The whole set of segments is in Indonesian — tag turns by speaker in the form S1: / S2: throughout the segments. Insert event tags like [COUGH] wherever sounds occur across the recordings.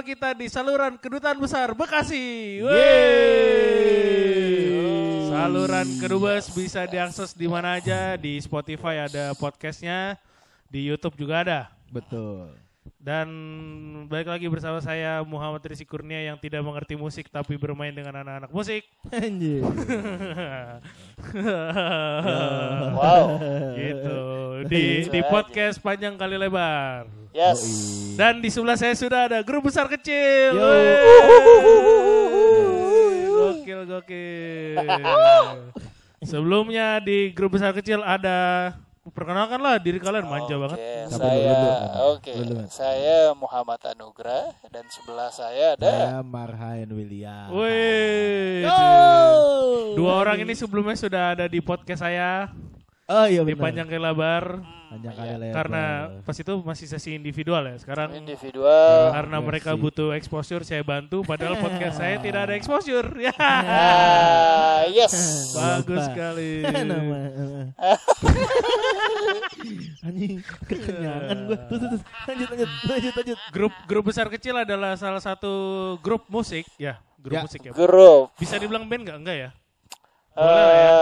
S1: Bersama kita di saluran Kedutaan Besar Bekasi.
S2: Yeay.
S1: Saluran Kedubes bisa diakses di mana aja. Di Spotify ada podcastnya, di YouTube juga ada.
S2: Betul.
S1: Dan baik lagi bersama saya Muhammad Rizky Kurnia yang tidak mengerti musik tapi bermain dengan anak-anak musik.
S2: Anjir. [LAUGHS]
S3: Wow.
S1: gitu. [LAUGHS] Di di podcast panjang kali lebar.
S3: Yes.
S1: Dan di sebelah saya sudah ada grup besar kecil. Gokil gokil. [LAUGHS] Sebelumnya di grup besar kecil ada perkenalkanlah diri kalian manja
S3: Oke,
S1: banget.
S3: Saya oke,
S2: dulu.
S3: saya Muhammad Anugrah dan sebelah saya ada
S2: Saya Marhain William.
S1: Wih. Dua orang ini sebelumnya sudah ada di podcast saya
S2: Oh iya
S1: di
S2: benar.
S1: panjang kali lebar
S2: Panjang kali
S3: Iya.
S2: lebar.
S1: karena pas itu masih sesi individual ya. Sekarang
S3: individual.
S1: karena
S2: Versi.
S1: mereka butuh exposure saya bantu padahal podcast saya [LAUGHS] tidak ada exposure. [LAUGHS] Ya.
S3: Ah, yes.
S1: Bagus
S2: Lupa.
S1: sekali.
S2: Nama. [LAUGHS] Anjing kekenyangan gua. Terus terus lanjut lanjut lanjut lanjut.
S1: Grup grup besar kecil adalah salah satu grup musik ya, grup
S2: Ya.
S1: musik ya.
S3: Grup.
S1: Bisa dibilang band nggak? Enggak ya? Boleh lah ya.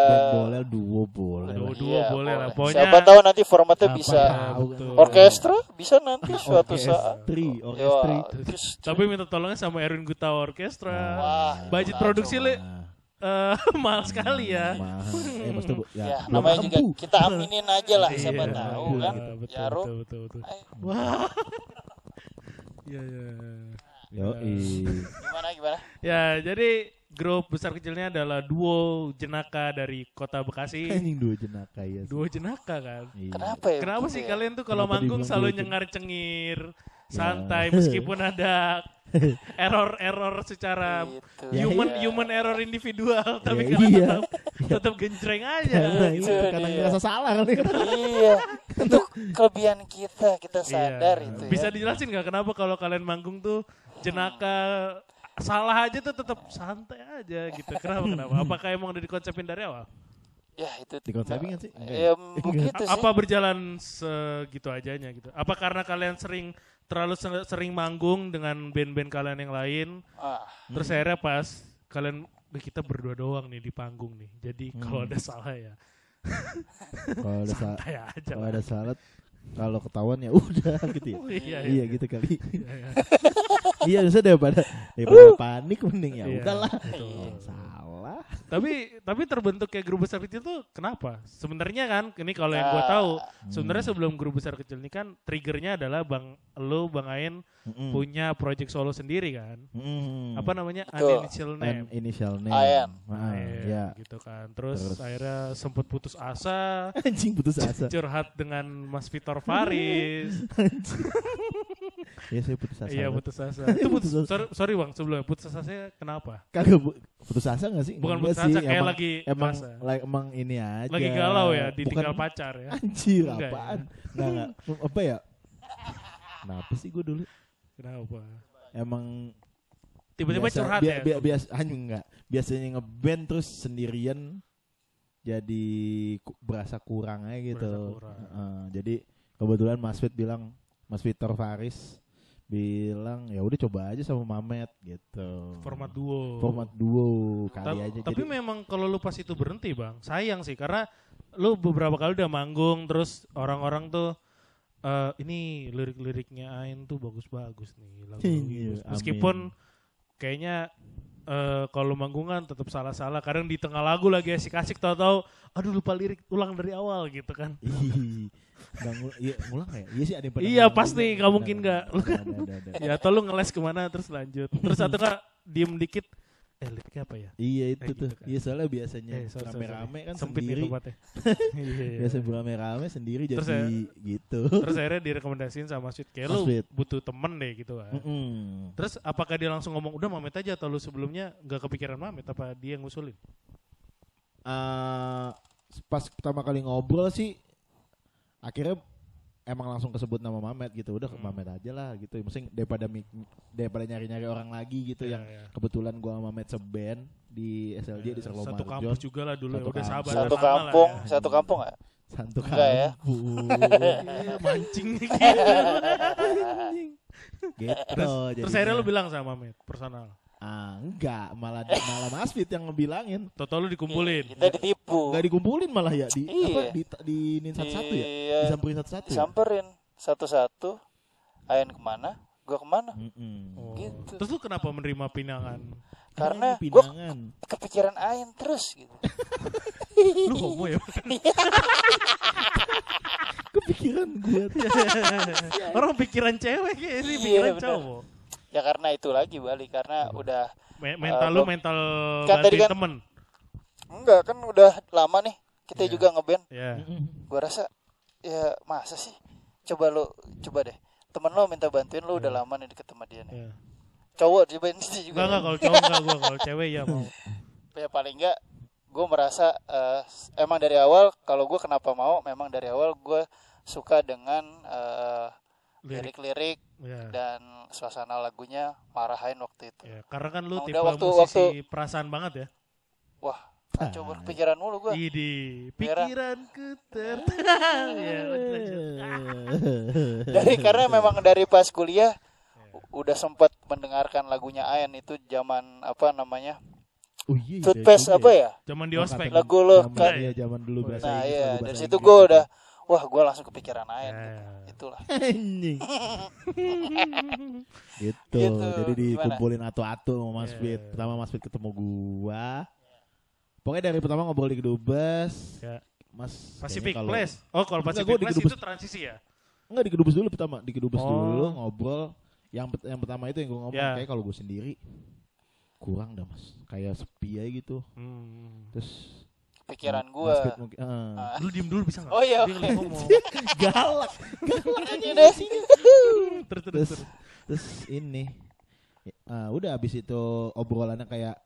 S2: Band
S3: Eh,
S2: boleh, duo boleh.
S1: Duo, duo
S3: iya,
S1: boleh lah. Pokoknya
S3: Siapa tahu nanti formatnya
S2: Apa
S3: bisa
S2: tahu.
S1: betul.
S3: orkestra bisa nanti suatu saat.
S2: Orkestri,
S3: Ya,
S2: orkestri. [LAUGHS]
S1: Tapi minta tolongnya sama Erwin Guta Orkestra.
S3: Wah,
S1: Budget produksi le eh, [LAUGHS] mahal sekali ya.
S2: Mahal. Eh maksudnya bu, ya,
S3: Ya, namanya juga kita aminin aja lah siapa
S1: Iya,
S3: tahu
S1: betul,
S3: kan.
S1: Betul, betul,
S3: Jarum.
S1: betul, betul, betul.
S3: Ayo,
S1: Wah. [LAUGHS] Iya, iya.
S2: Yoi.
S3: Gimana gimana?
S1: Ya, jadi grup besar kecilnya adalah duo jenaka dari kota Bekasi. [LAUGHS]
S2: Anjing dua jenaka ya.
S1: Duo jenaka kan.
S2: Iya.
S3: Kenapa ya?
S1: Kenapa sih
S3: ya?
S1: kalian tuh kalau manggung selalu
S2: duo
S1: nyengar cengir,
S2: Ya.
S1: santai [LAUGHS] meskipun ada [LAUGHS] error-error secara
S3: Gitu,
S2: Ya,
S1: human
S3: iya.
S1: human error individual tapi
S2: Ya,
S1: kalian
S2: iya.
S1: tetap, tetap genjreng aja.
S2: Karena
S3: Itu
S2: itu karena ngerasa salah kali.
S3: iya itu kelebihan kita kita sadar
S1: Iya.
S3: itu ya.
S1: Bisa dijelasin nggak kenapa kalau kalian manggung tuh jenaka salah aja tuh tetap santai aja gitu. Kenapa kenapa? Apakah emang udah dikonsepin dari awal?
S3: ya itu
S2: Di konsepin kan sih? Enggak
S3: ya begitu
S1: A-
S3: sih
S1: apa berjalan segitu ajanya gitu? Apa karena kalian sering terlalu se- sering manggung dengan band-band kalian yang lain,
S3: ah,
S1: terus akhirnya pas kalian "Wih, kita berdua doang nih di panggung nih. Jadi kalau ada salah ya [LAUGHS]
S2: Kalau ada salah, kalau ada salah, kalau ketahuan ya udah gitu ya.
S1: Oh, iya,
S2: Iya
S1: iya.
S2: gitu kali.
S1: Iya, iya. [LAUGHS]
S2: iya bisa daripada daripada [LAUGHS] panik mending ya
S1: Iya,
S2: udahlah.
S1: betul.
S2: Salah.
S1: tapi tapi terbentuk kayak grup besar kecil tuh kenapa? Sebenarnya kan ini kalau yang gua
S3: Ah.
S1: tahu,
S2: Hmm.
S1: sebenarnya sebelum grup besar kecil ini kan triggernya adalah Bang lo Bang Ain
S2: Mm-mm.
S1: punya project solo sendiri kan.
S2: Mm.
S1: Apa namanya?
S2: An
S1: name.
S2: initial name. Ah,
S1: Ain,
S2: ya.
S1: gitu kan. Terus,
S2: Terus.
S1: akhirnya sempat putus asa, [LAUGHS]
S2: Anjing putus asa.
S1: curhat dengan Mas Vitor Faris. [LAUGHS]
S2: Iya saya putus asa.
S1: iya putus asa. [LAUGHS] Itu putus,
S2: asa.
S1: sorry, sorry Bang, sebelumnya putus asanya kenapa?
S2: Kagak bu- putus asa gak sih?
S1: Bukan
S2: Enggak
S1: putus asa,
S2: sih,
S1: kayak
S2: emang-
S1: lagi
S2: emang like, emang ini aja.
S1: Lagi galau ya,
S2: Bukan-
S1: ditinggal pacar ya.
S2: Anjir
S1: Enggak ya?
S2: apaan? Enggak enggak. Apa ya? Kenapa sih gue dulu?
S1: Kenapa?
S2: Emang
S1: Tiba-tiba curhat ya.
S2: bia- biasa anjing enggak. Biasanya ngeband terus sendirian jadi ku- berasa kurang aja gitu.
S1: Berasa kurang.
S2: Heeh, jadi kebetulan Mas Fit bilang Mas Victor Faris bilang ya udah coba aja sama Mamet gitu.
S1: Format duo.
S2: Format duo kali
S1: Ta-
S2: aja
S1: tapi
S2: jadi
S1: memang kalau lu pas itu berhenti bang, sayang sih karena lu beberapa kali udah manggung terus orang-orang tuh eh ini lirik-liriknya Ain tuh bagus-bagus nih lagu
S2: Iya,
S1: meskipun kayaknya eh kalau manggungan tetap salah-salah. Kadang di tengah lagu lagi asik-asik tahu-tahu aduh lupa lirik ulang dari awal gitu kan.
S2: Nggak iya, ngulang nggak ya? Iya sih ada yang
S1: Iya, pasti, nggak mungkin nggak. Lu ya atau lu ngeles ke mana terus lanjut. Terus atau enggak diem dikit eh liriknya apa ya
S2: Iya itu
S1: Eh, gitu
S2: tuh.
S1: kan.
S2: Iya soalnya biasanya
S1: Eh, sorry.
S2: rame-rame kan
S1: sempit
S2: sendiri.
S1: tempatnya [LAUGHS] Iya, iya.
S2: Biasa rame-rame sendiri
S1: Terus
S2: jadi
S1: ya-
S2: gitu.
S1: terus akhirnya direkomendasiin sama Sweet kayak
S2: Mas
S1: lu
S2: Sweet.
S1: butuh temen deh gitu kan
S2: Mm-mm.
S1: terus apakah dia langsung ngomong udah Mamet aja atau lu sebelumnya nggak kepikiran Mamet apa dia yang ngusulin
S2: Eh, pas pertama kali ngobrol sih akhirnya emang langsung kesebut nama Mamet gitu. Udah ke
S1: Hmm.
S2: Mamet aja lah gitu. Maksudnya daripada mi- daripada nyari-nyari orang lagi gitu
S1: Iya,
S2: yang
S1: iya.
S2: kebetulan gua sama Mamet seband di SLJ di Serlo
S1: satu
S2: Marjo.
S1: kampus juga lah dulu ya
S2: Satu
S1: udah
S2: kampus.
S1: sahabat
S3: satu kampung
S1: ya.
S3: satu kampung nggak
S2: Santu
S3: Enggak ya?
S2: kampung. [LAUGHS]
S1: Iya, mancing gitu.
S2: gitu.
S1: Terus, terus akhirnya lu bilang sama Mamet personal.
S2: Ah, enggak, malah malah Mas Fit yang ngebilangin.
S1: Toto lu dikumpulin.
S3: Kita ditipu.
S2: Enggak dikumpulin malah ya di
S3: Iya.
S2: apa di di nin satu-satu ya?
S3: Iya.
S2: Disamperin satu-satu. ya?
S3: Disamperin satu-satu. Ayan ke mana? Gua ke mana?
S2: Mm-mm.
S1: Oh.
S3: Gitu.
S1: Terus lu kenapa menerima pinangan?
S3: Karena
S2: Ini
S3: gua
S2: pinangan.
S3: kepikiran Ayan terus gitu.
S1: Lu homo ya? [LAUGHS]
S2: Kepikiran gue. [LAUGHS]
S1: Orang pikiran cewek kayak sih,
S3: Iya,
S1: pikiran
S3: benar.
S1: cowok.
S3: Ya karena itu lagi balik karena udah
S1: Me- mental
S3: Eh,
S1: lu
S3: gua-
S1: mental
S3: Kan tadi kan-
S1: temen.
S3: enggak kan udah lama nih kita
S1: Iya.
S3: juga ngeband.
S1: Ya.
S3: Gua rasa ya masa sih? Coba lu coba deh. Temen lu minta bantuin lu udah lama nih deket sama dia nih.
S1: ya.
S3: Cowok coba [LAUGHS] ini juga.
S1: Enggak kalau cowok enggak gua kalau cewek ya mau.
S3: ya paling enggak gue merasa eh, emang dari awal kalau gue kenapa mau memang dari awal gue suka dengan eh,
S1: Lirik.
S3: Lirik-lirik
S1: Ya.
S3: dan suasana lagunya marahin waktu itu
S1: ya. Karena kan lu
S3: Emang
S1: tipe
S3: udah waktu-
S1: musisi
S3: waktu-
S1: perasaan banget ya.
S3: wah coba pikiran mulu gue
S1: Idi, pikiranku tertang. [LAUGHS] ya, [LAUGHS]
S3: dari karena memang dari pas kuliah udah sempat mendengarkan lagunya Ayan itu zaman apa namanya
S2: Oh iya.
S3: toothpaste apa ya
S1: Zaman di ospek.
S3: lagu lo kan
S2: iya, zaman dulu bahasa
S3: nah iya dari situ
S2: Inggris
S3: gue
S2: gitu.
S3: Wah gue langsung kepikiran Ayan
S1: Ya.
S3: gitu. itulah [LAUGHS]
S2: Anjing. [LAUGHS] gitu.
S3: Gitu.
S2: Jadi dikumpulin atu-atu sama Mas
S1: Iya.
S2: Fit. Pertama Mas Fit ketemu gua. Pokoknya dari pertama ngobrol di Kedubes.
S1: Ya.
S2: Mas
S1: Pacific
S2: kalau-
S1: Place. Oh, kalau Pacific Place itu transisi ya?
S2: Enggak di Kedubes dulu pertama, di Kedubes
S1: Oh.
S2: dulu ngobrol. Yang yang pertama itu yang gua ngomong
S1: Ya.
S2: kayak kalau gue sendiri kurang dah Mas. Kayak sepi aja gitu.
S1: Hmm.
S2: Terus
S3: pikiran gue
S2: mungkin eh,
S3: Ah.
S1: Lu diem dulu bisa nggak?
S3: Oh, iya,
S1: Dia ngomong. [LAUGHS]
S2: galak.
S3: aja deh
S1: terus, terus,
S2: terus ini ah, udah habis itu obrolannya kayak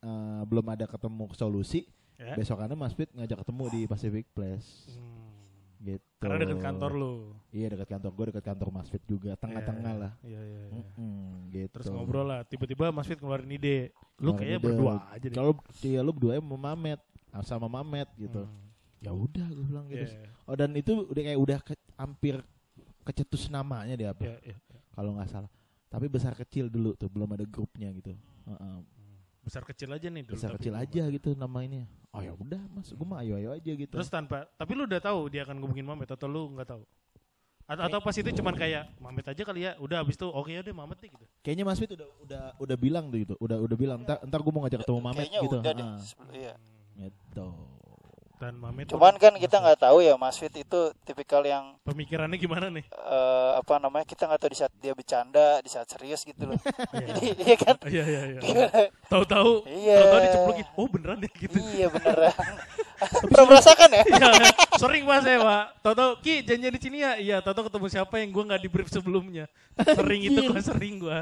S2: eh, belum ada ketemu solusi
S1: Ya.
S2: besokannya Mas Fit ngajak ketemu di Pacific Place
S1: Hmm.
S2: gitu
S1: Karena deket kantor lu.
S2: iya dekat kantor gue dekat kantor Mas Fit juga tengah-tengah
S1: Iya,
S2: lah
S1: Iya, iya. iya.
S2: Mm-mm, gitu
S1: Terus ngobrol lah. Tiba-tiba Mas Fit ngeluarin ide. Lu kayaknya
S2: ide.
S1: berdua aja deh.
S2: kalau iya lu berdua sama Mamet sama Mamet gitu
S1: Hmm.
S2: ya udah gue bilang gitu
S1: Iya,
S2: oh dan itu udah kayak udah ke- hampir kecetus namanya dia apa
S1: iya, iya.
S2: kalau nggak salah tapi besar kecil dulu tuh belum ada grupnya gitu Heeh.
S1: Besar kecil aja nih dulu.
S2: besar
S1: tapi
S2: kecil aja gitu namanya oh ya udah mas gue mah ayo ayo aja gitu
S1: Terus tanpa, tapi lu udah tahu dia akan ngomongin Mamet atau lu nggak tahu? Atau, atau pas itu cuman kayak Mamet aja kali ya, udah abis itu oke ya deh Mamet deh gitu.
S2: kayaknya mas Fit udah udah udah bilang tuh gitu udah udah bilang ntar ntar gue mau ngajak ketemu Mamet
S3: kayaknya
S2: gitu
S3: udah deh
S2: Heeh.
S3: sebelum- iya.
S2: Gitu
S1: Dan Mamet
S3: cuman kan kita nggak tahu ya Mas Fit itu tipikal yang
S1: pemikirannya gimana nih?
S3: eh, apa namanya kita nggak tahu di saat dia bercanda di saat serius gitu loh [LAUGHS] jadi iya kan
S1: Iya iya iya. Tahu-tahu,
S3: Iya.
S1: tahu-tahu. Oh beneran ya gitu.
S3: iya beneran pernah merasakan ya
S1: Iya, sering mas saya pak. Tahu-tahu Ki janjian di sini ya. Iya, tahu-tahu ketemu siapa yang gue nggak di brief sebelumnya. Sering itu gua sering gua.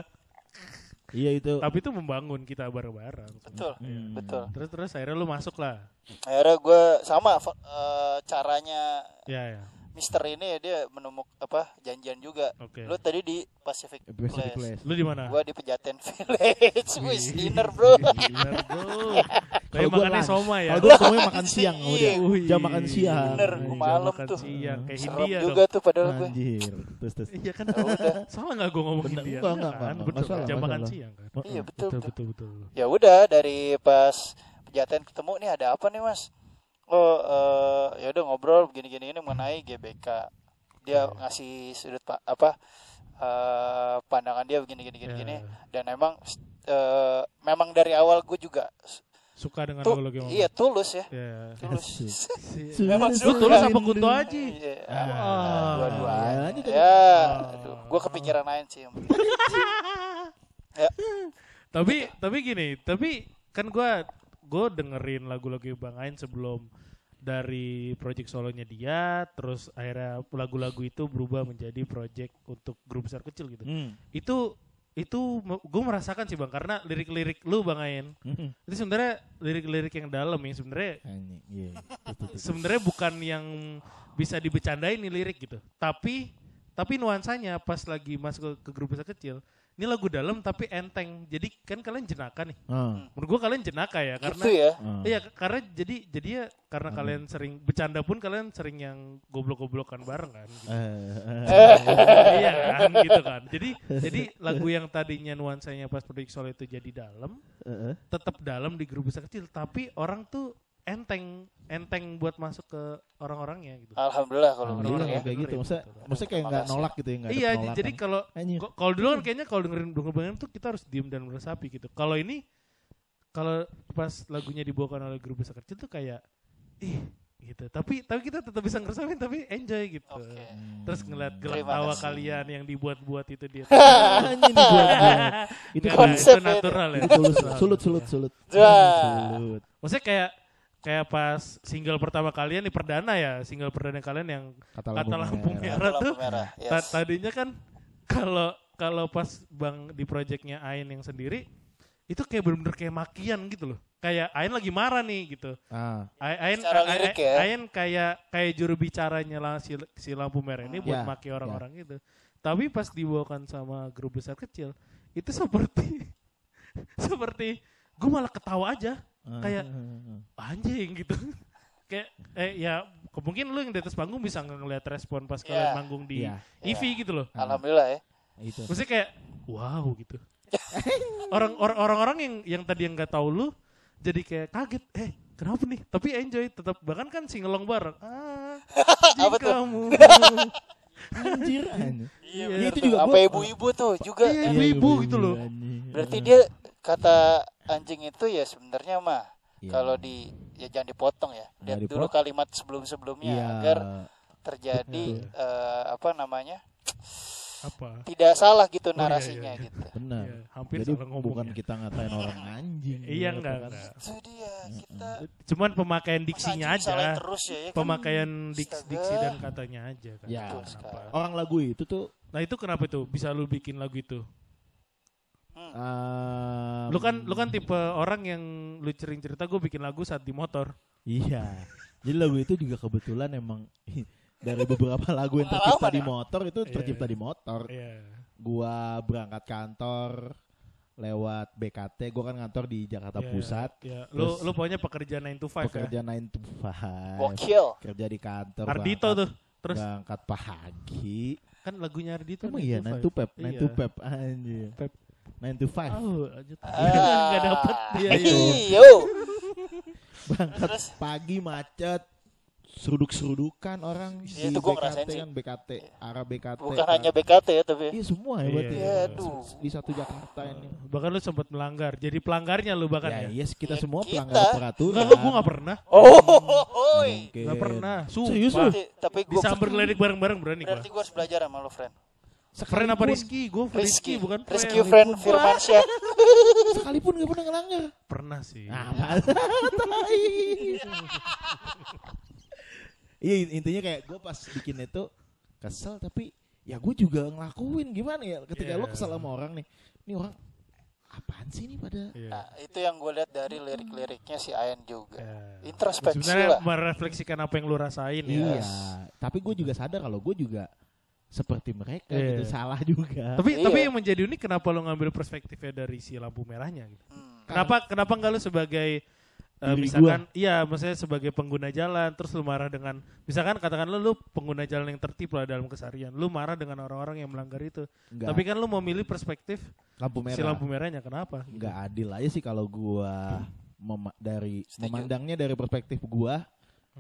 S2: Iya itu
S1: Tapi itu membangun kita bareng-bareng.
S3: betul
S2: Hmm.
S3: betul
S1: Terus terus akhirnya lu masuk lah.
S3: akhirnya gue sama eh, caranya
S1: Ya ya.
S3: Mister ini ya dia menemuk apa janjian juga
S1: Oke.
S3: lu tadi di Pacific,
S2: Pacific
S3: Place,
S2: Place
S1: Lu di mana?
S3: gue di Pejaten [LAUGHS] Village wis dinner [LAUGHS] bro
S1: Dinner bro. Kayak
S2: gua
S1: makannya
S2: lunch.
S1: soma ya.
S2: kalau gue ketemunya makan [LAUGHS] siang sama dia
S3: Iya.
S2: jam makan siang
S3: Bener, gua malam
S1: makan
S3: tuh.
S1: Siang kayak
S3: serem
S1: Hindia
S3: juga
S1: dong.
S3: tuh padahal gue
S2: anjir terus terus
S1: Iya kan?
S3: Ya udah.
S1: Salah nggak gue ngomong Hindia?
S2: enggak, enggak,
S1: kan?
S2: enggak, enggak salah,
S1: Jam
S2: enggak
S1: makan siang kan?
S3: iya betul
S1: Betul
S3: betul
S1: betul betul.
S3: ya udah dari pas Pejaten ketemu nih ada apa nih mas oh eh, ya udah ngobrol begini-gini ini mengenai GBK dia
S1: Iya.
S3: ngasih sudut pa- apa eh, pandangan dia begini-gini gini, gini.
S1: Ya.
S3: dan memang eh, memang dari awal gue juga
S1: Suka dengan yang
S3: iya tulus ya
S1: Ya.
S3: tulus
S1: Si- [LAUGHS] [LAUGHS]
S3: memang
S1: Lu tulus apa Kunto Aji?
S3: Iya,
S1: Ah.
S2: kan-
S3: ya
S1: Ah.
S3: gue kepikiran lain sih [LAUGHS] ya
S1: tapi tapi gini tapi kan gua gue dengerin lagu-lagu Bang Ain sebelum dari project solonya dia terus akhirnya lagu-lagu itu berubah menjadi project untuk grup besar kecil gitu
S2: Hmm.
S1: itu itu gue merasakan sih bang karena lirik-lirik lu bang Ain
S2: Hmm.
S1: itu sebenarnya lirik-lirik yang dalam yang sebenarnya
S2: terus.
S1: sebenarnya bukan yang bisa dibecandain nih lirik gitu tapi tapi nuansanya pas lagi masuk ke, ke grup besar kecil ini lagu dalam tapi enteng. Jadi kan kalian jenaka nih.
S2: Ah,
S1: Menurut gua kalian jenaka ya karena
S3: gitu ya
S2: ah.
S1: Iya, karena jadi jadi ya karena
S2: Hmm.
S1: kalian sering bercanda pun kalian sering yang goblok-goblokan bareng kan. Gitu.
S2: Eh,
S1: iya kan, gitu kan. Jadi jadi lagu yang tadinya nuansanya pas Project Solo itu jadi dalam,
S2: eh, eh.
S1: tetap dalam di grup besar kecil, tapi orang tuh enteng enteng buat masuk ke orang-orangnya gitu.
S3: alhamdulillah kalau
S2: Alhamdulillah
S3: begitu ya
S2: kayak gitu. Maksudnya,
S1: gitu.
S2: maksudnya kayak nggak nolak gitu ya, nggak
S1: Iya,
S2: penolakan.
S1: jadi kalau kalau dulu kan kayaknya kalau dengerin dengerin tuh kita harus diem dan meresapi gitu. Kalau ini kalau pas lagunya dibawakan oleh grup besar kecil tuh kayak ih gitu. Tapi tapi kita tetap bisa ngeresapin tapi enjoy gitu.
S2: Hmm.
S1: Terus ngeliat gelak tawa kalian yang dibuat-buat itu dia. [LAUGHS]
S2: Anjing. [LAUGHS] Itu
S3: konsep
S1: itu natural ya.
S2: sulut, sulut, sulut. Sulut.
S1: Maksudnya kayak kayak pas single pertama kalian di perdana ya, single perdana kalian yang
S2: Kata
S1: Kata lampu
S2: merah.
S1: merah.
S3: Lampu
S1: tuh,
S3: merah
S1: ta-
S3: yes.
S1: tadinya kan kalau kalau pas Bang di projectnya Ain yang sendiri itu kayak bener-bener kayak makian gitu loh. Kayak Ain lagi marah nih gitu.
S2: Ah,
S1: Ain
S3: Secara
S1: A- A-
S3: lirik ya.
S1: Ain kayak kayak juru bicaranya lah si, si lampu merah ini buat
S2: Ya,
S1: maki orang-orang gitu. Tapi pas dibawakan sama grup besar kecil itu seperti [LAUGHS] seperti gue malah ketawa aja Kayak- anjing gitu. [LAUGHS] kayak eh ya kemungkin lu yang di atas panggung bisa ngeliat respon pas
S3: Iya.
S1: kalian manggung di
S2: Iya.
S1: EV gitu loh.
S3: alhamdulillah ya
S2: Itu.
S1: Maksudnya kayak wow gitu. [LAUGHS] orang orang orang-orang yang yang tadi yang nggak tahu lu jadi kayak kaget. Eh kenapa nih? Tapi enjoy tetap bahkan kan singelong bareng. Ah, [LAUGHS]
S3: Apa tuh?
S1: kamu.
S2: Anjir, anjir.
S3: iya
S2: bener itu juga
S3: apa ibu-ibu tuh juga
S1: Iya,
S2: Iya,
S1: ibu-ibu gitu loh.
S3: berarti dia kata anjing itu ya sebenarnya mah
S2: Iya.
S3: kalau di ya jangan dipotong ya lihat dulu kalimat sebelum-sebelumnya
S2: Iya.
S3: agar terjadi eh, apa namanya
S1: Apa?
S3: tidak salah gitu
S1: iya,
S3: narasinya
S1: iya.
S3: gitu
S2: Benar.
S1: Iya, hampir
S2: Jadi bukan
S1: ya.
S2: kita ngatain orang anjing.
S1: Iya
S2: gitu
S1: enggak,
S2: kan.
S1: enggak.
S3: itu dia kita
S1: Cuman pemakaian diksinya aja.
S3: terus ya, ya kan?
S1: Pemakaian dik-
S3: Astaga.
S1: diksi dan katanya aja kan.
S2: Ya.
S3: Betul
S1: Kenapa?
S3: sekali.
S2: Orang lagu itu tuh
S1: Nah itu kenapa itu bisa lu bikin lagu itu?
S2: Um,
S1: Lu kan lu kan tipe orang yang lu sering cerita gue bikin lagu saat di motor.
S2: Iya. Jadi lagu itu juga kebetulan emang [LAUGHS] dari beberapa lagu yang tercipta di
S3: ya?
S2: motor itu
S1: Iya,
S2: tercipta
S1: iya.
S2: di motor.
S1: Iya.
S2: Gua berangkat kantor lewat BKT, gua kan kantor di Jakarta
S1: Iya,
S2: Pusat.
S1: Iya. Lu lu pokoknya pekerja 9 to 5 ya.
S2: Pekerja 9 to 5.
S3: Wakil.
S2: Kerja di kantor.
S1: Ardito
S2: berangkat-
S1: tuh. Terus
S2: berangkat pagi.
S1: kan lagunya Ardito
S2: Emang
S1: 9
S2: iya
S1: to
S2: 9
S1: 5.
S2: to pep, 9 to
S1: Iya.
S2: pep anjir.
S1: Pep.
S2: 9 to 5.
S1: Oh, lanjut.
S3: Ah. [LAUGHS]
S1: Enggak dapet dia.
S2: Itu.
S3: Iyo.
S2: Berangkat
S3: Terus?
S2: pagi macet. Seruduk-serudukan orang
S3: Iya,
S2: di
S3: itu gua
S2: BKT
S3: ngerasain sih.
S2: kan BKT, arah BKT.
S3: Bukan
S2: arah-
S3: hanya BKT ya tapi.
S2: Iya semua ya
S1: Iya,
S2: berarti.
S3: iya. Aduh.
S2: Di satu Jakarta ini.
S1: Bahkan lu sempat melanggar. Jadi pelanggarnya lu bahkan
S2: Ya,
S1: ya.
S2: yes, kita
S3: Ya,
S2: semua
S3: kita.
S2: pelanggar peraturan.
S1: Enggak, lu gua enggak pernah.
S3: Oh, hoi.
S2: Mungkin.
S1: Enggak pernah.
S2: Serius
S1: Sumpah.
S2: lu?
S3: Tapi, gue
S1: Disamber geledek bareng-bareng berani gua.
S3: berarti gue harus belajar sama lo, friend.
S1: Friend apa Rizky? Gue
S3: Rizky,
S1: Rizky bukan
S3: Rizky
S1: friend.
S3: friend Firmansyah. [LAUGHS]
S2: Sekalipun gak pernah ngelanggar.
S1: Pernah sih.
S2: Apa? Tai. [LAUGHS] Iya intinya kayak gue pas bikin itu kesel tapi ya gue juga ngelakuin gimana ya ketika
S1: Iya.
S2: lo kesel sama orang nih ini orang apaan sih ini pada
S1: Iya.
S3: Nah, itu yang gue lihat dari lirik-liriknya si Ayan juga.
S1: Ya.
S3: Introspeksi
S1: Sebenarnya
S3: lah.
S1: merefleksikan apa yang lu rasain
S2: iya
S1: ya.
S2: tapi gue juga sadar kalau gue juga seperti mereka
S1: Iya.
S2: gitu salah juga
S1: Tapi
S3: Iya.
S1: tapi yang menjadi unik kenapa lu ngambil perspektifnya dari si lampu merahnya gitu.
S3: Hmm.
S1: Kenapa kenapa enggak lu sebagai eh,
S2: Diri
S1: misalkan iya maksudnya sebagai pengguna jalan terus lu marah dengan misalkan katakan lu lu pengguna jalan yang tertib lah dalam keseharian. Lu marah dengan orang-orang yang melanggar itu.
S2: Nggak,
S1: Tapi kan lu memilih perspektif
S2: lampu merah
S1: si lampu merahnya kenapa? gitu.
S2: nggak adil aja sih kalau gua mema- dari
S3: Setuju.
S2: memandangnya dari perspektif gua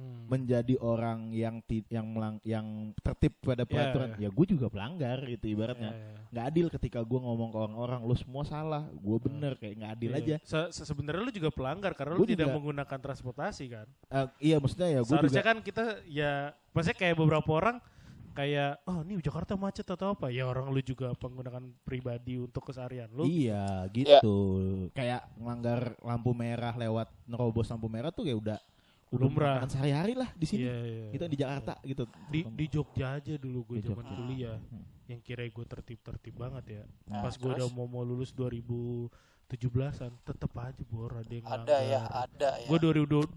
S1: Hmm.
S2: menjadi orang yang ti- yang melang- yang tertib pada
S1: Iya,
S2: peraturan
S1: iya.
S2: ya gue juga pelanggar gitu
S1: Ya,
S2: ibaratnya
S1: ya.
S2: nggak adil ketika gua ngomong ke orang-orang lu semua salah gue bener kayak nggak adil
S1: Iya.
S2: aja
S1: Se- se- Sebenarnya lu juga pelanggar karena lu
S2: Gua
S1: tidak
S2: juga.
S1: menggunakan transportasi kan.
S2: Eh, iya maksudnya ya gue
S1: Seharusnya
S2: juga
S1: kan kita ya maksudnya kayak beberapa orang kayak oh ini Jakarta macet atau apa ya orang lu juga menggunakan pribadi untuk keseharian lu
S2: iya gitu kayak ngelanggar lampu merah lewat nerobos lampu merah tuh ya udah udah
S1: Lumrah.
S2: sehari-hari lah di sini
S1: Iya, iya.
S2: kita di Jakarta gitu
S1: di di Jogja aja dulu gue zaman kuliah
S2: Hmm.
S1: yang kira gue tertib tertib banget ya
S3: Nah,
S1: pas gue udah mau mau lulus 17-an tetap aja bor ada yang
S3: ada ya ada ya
S1: Gue 2012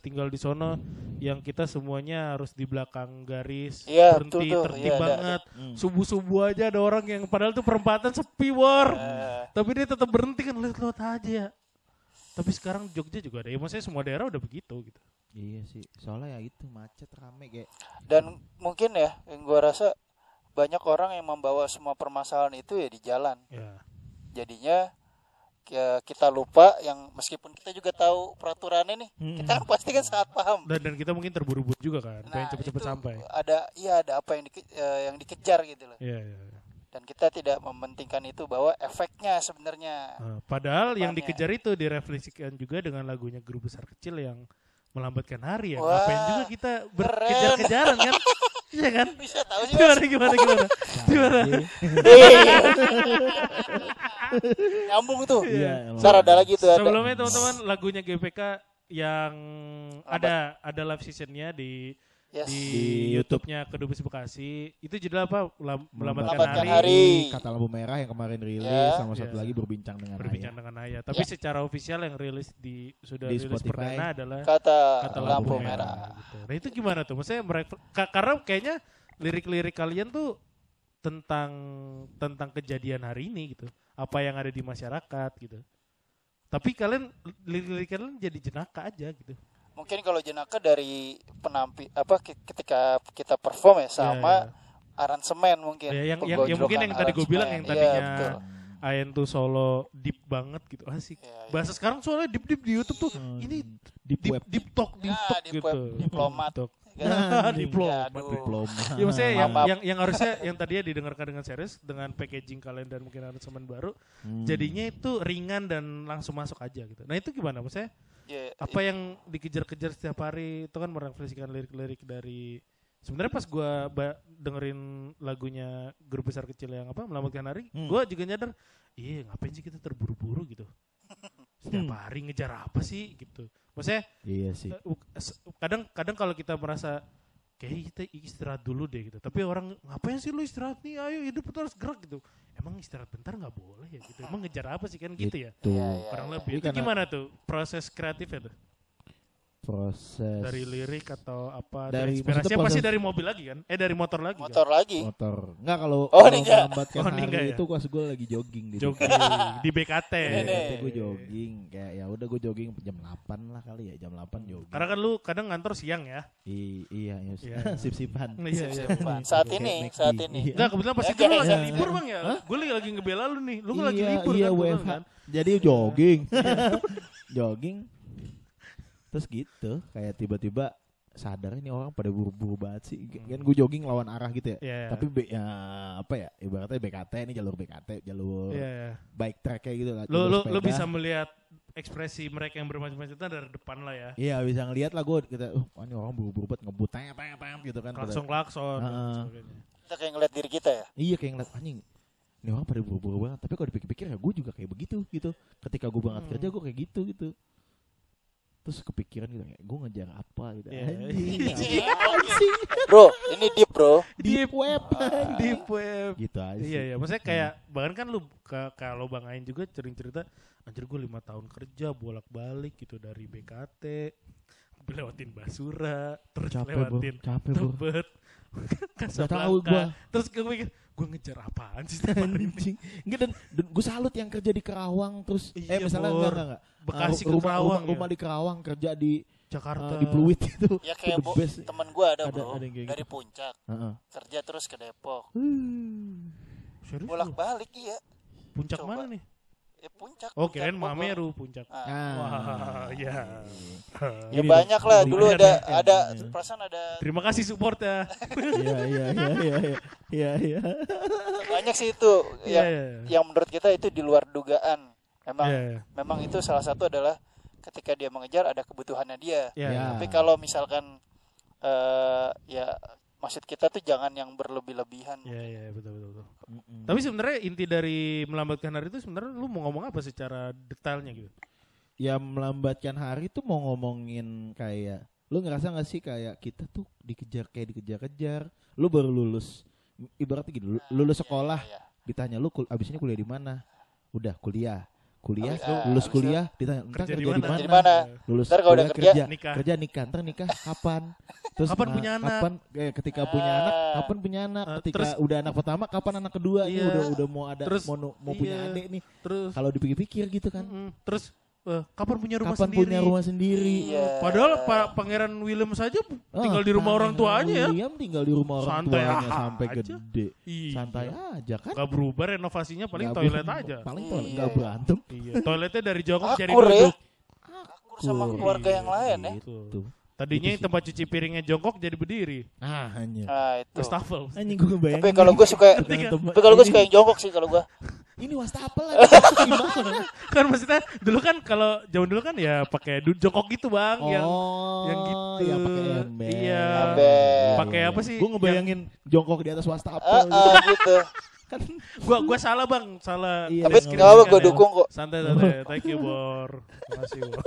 S1: tinggal di sono yang kita semuanya harus di belakang garis
S3: Iya,
S1: berhenti
S3: betul tuh.
S1: tertib
S3: ada,
S1: banget.
S2: Hmm.
S1: Subuh-subuh aja ada orang yang padahal tuh perempatan sepi bor.
S3: Eh,
S1: Tapi dia tetap berhenti kan lihat-lihat aja. Tapi sekarang Jogja juga ada. Ya maksudnya semua daerah udah begitu gitu.
S2: Iya sih, soalnya ya itu macet rame kayak.
S3: dan mungkin ya yang gua rasa banyak orang yang membawa semua permasalahan itu ya di jalan
S1: Ya.
S3: jadinya ya kita lupa yang meskipun kita juga tahu peraturannya nih
S2: Hmm.
S3: kita kan pasti kan sangat paham
S1: Dan dan kita mungkin terburu-buru juga kan, pengen cepet-cepet sampai.
S3: ada iya ada apa yang dike- eh, yang dikejar gitu loh
S1: Iya, iya. iya.
S3: Dan kita tidak mementingkan itu bahwa efeknya sebenarnya
S1: Nah, padahal yang
S3: Depannya.
S1: dikejar itu direfleksikan juga dengan lagunya grup besar kecil yang melambatkan hari ya.
S3: Wah,
S1: Ngapain juga kita berkejar-kejaran kan? [LAUGHS] Iya kan?
S3: bisa tahu sih
S1: Gimana gimana gimana? Gimana? [LAUGHS]
S3: nyambung tuh
S2: Iya, emang.
S3: Ntar ada lagi tuh ada
S1: Sebelumnya teman-teman lagunya GPK yang ada ada live seasonnya di
S3: Yes.
S1: di,
S2: Di
S1: YouTube-nya Kedubes Bekasi. Itu judul apa? Melam- Melambatkan hari.
S3: hari.
S2: Kata lampu merah yang kemarin rilis
S3: Ya.
S2: sama satu
S1: Ya.
S2: lagi berbincang dengan
S1: Berbincang
S2: Ayah.
S1: dengan Ayah. Tapi
S3: Ya.
S1: secara ofisial yang rilis di sudah
S2: Di
S1: rilis
S2: Spotify.
S1: perdana adalah
S3: kata,
S1: kata
S3: lampu, merah,
S1: gitu. Nah itu gimana tuh? Maksudnya mereka ka- karena kayaknya lirik-lirik kalian tuh tentang tentang kejadian hari ini gitu. Apa yang ada di masyarakat gitu. Tapi kalian lirik-lirik kalian jadi jenaka aja gitu.
S3: Mungkin kalau jenaka dari penampi apa ketika kita perform ya sama aransemen mungkin
S1: Ya, yang- yang- yang mungkin yang tadi gua bilang, yang.
S3: Iya,
S1: tadinya
S3: betul.
S1: Ayen tuh solo deep banget gitu asik.
S3: Iya, iya.
S1: Bahasa sekarang soalnya deep deep di YouTube tuh
S2: Hmm.
S1: ini
S2: Deep
S1: deep
S2: web.
S1: deep talk deep
S3: Ya,
S1: talk
S3: deep
S1: gitu.
S3: web, diplomat.
S1: Talk.
S3: Kan? [LAUGHS] [LAUGHS]
S1: diplomat.
S3: Aduh.
S2: diploma.
S1: Ya maksudnya yang, yang yang harusnya yang tadinya didengarkan dengan serius dengan packaging kalian dan mungkin aransemen baru
S2: Hmm.
S1: jadinya itu ringan dan langsung masuk aja gitu. Nah itu gimana maksudnya?
S3: Ya,
S1: Apa yang dikejar-kejar setiap hari itu kan merefleksikan lirik-lirik dari sebenarnya pas gua ba- dengerin lagunya grup besar kecil yang apa melambatkan hari,
S2: Hmm.
S1: gua juga nyadar, iya ngapain sih kita terburu-buru gitu. Setiap
S2: Hmm.
S1: hari ngejar apa sih gitu. Maksudnya
S2: Iya sih.
S1: Eh, kadang kadang kalau kita merasa kayak kita istirahat dulu deh gitu. Tapi orang ngapain sih lu istirahat nih? Ayo hidup itu harus gerak gitu. Emang istirahat bentar nggak boleh ya gitu. Emang ngejar apa sih kan gitu ya.
S3: Iya, iya.
S1: kurang lebih.
S2: Jadi
S1: itu gimana tuh proses kreatifnya tuh
S2: Proses
S1: dari lirik atau apa
S2: Dari-
S1: dari inspirasi
S2: maksudnya
S1: pasti
S2: proses-
S1: dari mobil lagi kan eh dari motor lagi
S3: motor lagi
S2: motor. Enggak kalau
S3: Oh,
S2: kalau
S3: ini enggak.
S2: melambatkan
S1: Oh, ini
S2: hari
S1: enggak ya?
S2: itu pas gue lagi jogging di
S1: kan? jogging di BKT
S3: Ini nih.
S2: gue jogging kayak ya udah gue jogging jam 8 lah kali ya jam 8 jogging.
S1: karena kan lu kadang ngantor siang ya
S2: I- iya, iya.
S1: Iya. [LAUGHS]
S2: sip-sipan.
S1: iya iya
S3: Sip-sipan. saat ini saat ini
S2: Iya.
S1: Enggak, kebetulan pas
S3: Ya,
S1: itu lu lagi
S2: Iya.
S1: libur bang ya gue lagi, lagi ngebela lu nih lu lagi
S2: Iya,
S1: libur
S2: iya,
S1: kan
S2: WFH.
S1: kan?
S2: Jadi jogging. [LAUGHS] jogging. Terus gitu, kayak tiba-tiba sadar ini orang pada buru-buru banget sih. Kan gue jogging lawan arah gitu ya.
S1: Iya.
S2: Tapi be- ya, apa ya? Ibaratnya BKT ini jalur BKT, jalur
S1: Iya, iya.
S2: bike track kayak gitu lah.
S1: lu lu
S2: sepeda.
S1: bisa melihat ekspresi mereka yang bermacam-macam itu dari depan lah ya
S2: Iya bisa ngeliat lah gue kita, uh, wah, ini orang buru-buru banget ngebut, tanya tanya tanya gitu kan.
S1: klakson dan
S2: Heeh.
S1: sebagainya
S3: kita kayak ngeliat diri kita ya
S2: Iya kayak ngeliat anjing ini orang pada buru-buru banget tapi kalau dipikir-pikir ya gue juga kayak begitu gitu ketika gue berangkat
S1: Hmm.
S2: kerja gue kayak gitu gitu terus kepikiran gitu kayak gue ngejar apa gitu?
S1: Iya.
S2: anjing [LAUGHS]
S3: Iya. bro ini deep bro.
S2: Deep web
S1: deep web.
S2: Gitu aja
S1: iya
S2: sih.
S1: iya. Maksudnya kayak bahkan kan lu ke- kalau bang Ain juga sering cerita anjir gue lima tahun kerja bolak balik gitu dari BKT lewatin Basura terus
S2: capek bro.
S1: lewatin
S2: capek bro.
S1: Tebet [LAUGHS]
S2: Gak tahu gua.
S1: terus gue mikir gue ngejar apaan sih setiap [LAUGHS] hari ini
S2: anjing enggak dan, dan gue salut yang kerja di Kerawang terus
S1: Iya,
S2: eh misalnya
S1: Bor.
S2: enggak enggak enggak
S1: Bekasi ke
S2: rumah,
S1: Kerawang
S2: rumah,
S1: ya?
S2: rumah di Kerawang kerja di
S1: Jakarta
S2: ah, di Pluit itu
S3: ya [LAUGHS] kayak bo-
S2: best.
S3: temen gue ada,
S2: Ada-
S3: bro
S2: ada yang kayak
S3: dari
S2: gitu.
S3: puncak
S2: Heeh.
S3: kerja terus ke Depok
S2: Hmm.
S1: serius
S3: bolak balik iya
S1: puncak
S3: Coba.
S1: mana nih
S3: ya puncak
S1: oh
S3: puncak Bogor.
S1: Mameru puncak
S3: Ah.
S2: Ah.
S1: wah ya
S3: ya
S2: Ini
S3: banyak lah dulu ada
S2: Iya.
S3: ada
S2: Iya.
S3: perasaan ada
S1: terima kasih support ya
S2: Iya iya iya iya iya iya iya.
S3: banyak sih itu
S1: Iya,
S3: yang
S1: iya, iya.
S3: yang menurut kita itu di luar dugaan memang
S1: Iya, iya.
S3: memang itu salah satu adalah ketika dia mengejar ada kebutuhannya dia
S1: Iya,
S2: Ya.
S1: iya.
S3: tapi kalau misalkan eh ya maksud kita tuh jangan yang berlebih-lebihan
S1: Iya iya betul betul. betul.
S2: Mm-mm.
S1: Tapi sebenarnya inti dari melambatkan hari itu sebenarnya lu mau ngomong apa secara detailnya gitu?
S2: ya melambatkan hari tuh mau ngomongin kayak lu ngerasa gak sih kayak kita tuh dikejar kayak dikejar-kejar lu baru lulus ibaratnya gitu lu- lulus
S3: Iya,
S2: sekolah
S3: iya, iya.
S2: ditanya lu kul- abis ini kuliah di mana udah kuliah kuliah,
S3: ah,
S2: lulus kuliah, ditanya ntar
S1: Kerja
S2: kerja,
S1: di mana?
S3: Kerja?
S2: Lulus
S3: Ntar kalau udah
S2: kuliah,
S3: kerja,
S1: nikah.
S2: kerja nikah, ntar nikah kapan? Terus
S1: Kapan punya anak?
S2: Kapan eh, ketika punya anak,
S3: Ah.
S2: kapan punya anak?
S1: Ah,
S2: Ketika
S1: terus-
S2: udah anak pertama, kapan anak kedua? Ini
S1: Iya.
S2: udah udah mau ada
S1: Terus-
S2: mau mau punya
S1: iya.
S2: adik nih.
S1: Terus
S2: Kalau dipikir-pikir gitu kan.
S1: Terus eh, kapan punya rumah
S2: kapan
S1: sendiri?
S2: punya rumah sendiri?
S3: Iya.
S1: Padahal Pak Pangeran William saja tinggal
S2: Ah,
S1: di rumah orang tuanya ya.
S2: William tinggal di rumah orang
S1: Santai
S2: tuanya sampai
S1: aja.
S2: gede.
S1: Iya.
S2: Santai aja kan?
S1: Gak berubah renovasinya paling
S2: Nggak
S1: toilet aja.
S2: Paling toilet
S3: Iya,
S2: nggak
S3: iya.
S2: berantem.
S1: Iya, toiletnya dari jongkok jadi
S3: ya.
S1: duduk.
S3: Akur sama keluarga yang lain ya.
S2: Gitu.
S1: Tadinya yang tempat cuci piringnya jongkok jadi berdiri.
S2: Ah, hanya.
S3: Nah itu.
S1: Wastafel.
S2: Anjing gue bayangin.
S3: Tapi kalau gue suka, tapi kalau gue suka yang jongkok sih kalau gue.
S2: Ini wastafel lagi [LAUGHS] gimana?
S1: kan maksudnya dulu kan kalau zaman dulu kan ya pakai jongkok gitu bang yang
S2: oh,
S1: yang gitu.
S2: ya pakai ember.
S1: Iya. Pakai apa sih?
S2: Gue ngebayangin jongkok di atas wastafel.
S3: Ah,
S2: gitu.
S3: ah, [LAUGHS] gitu.
S2: Kan
S1: gua gua salah bang salah
S2: Iya,
S3: Tapi
S2: nggak
S3: apa,
S1: ya.
S3: dukung kok.
S1: santai santai thank you bor makasih bor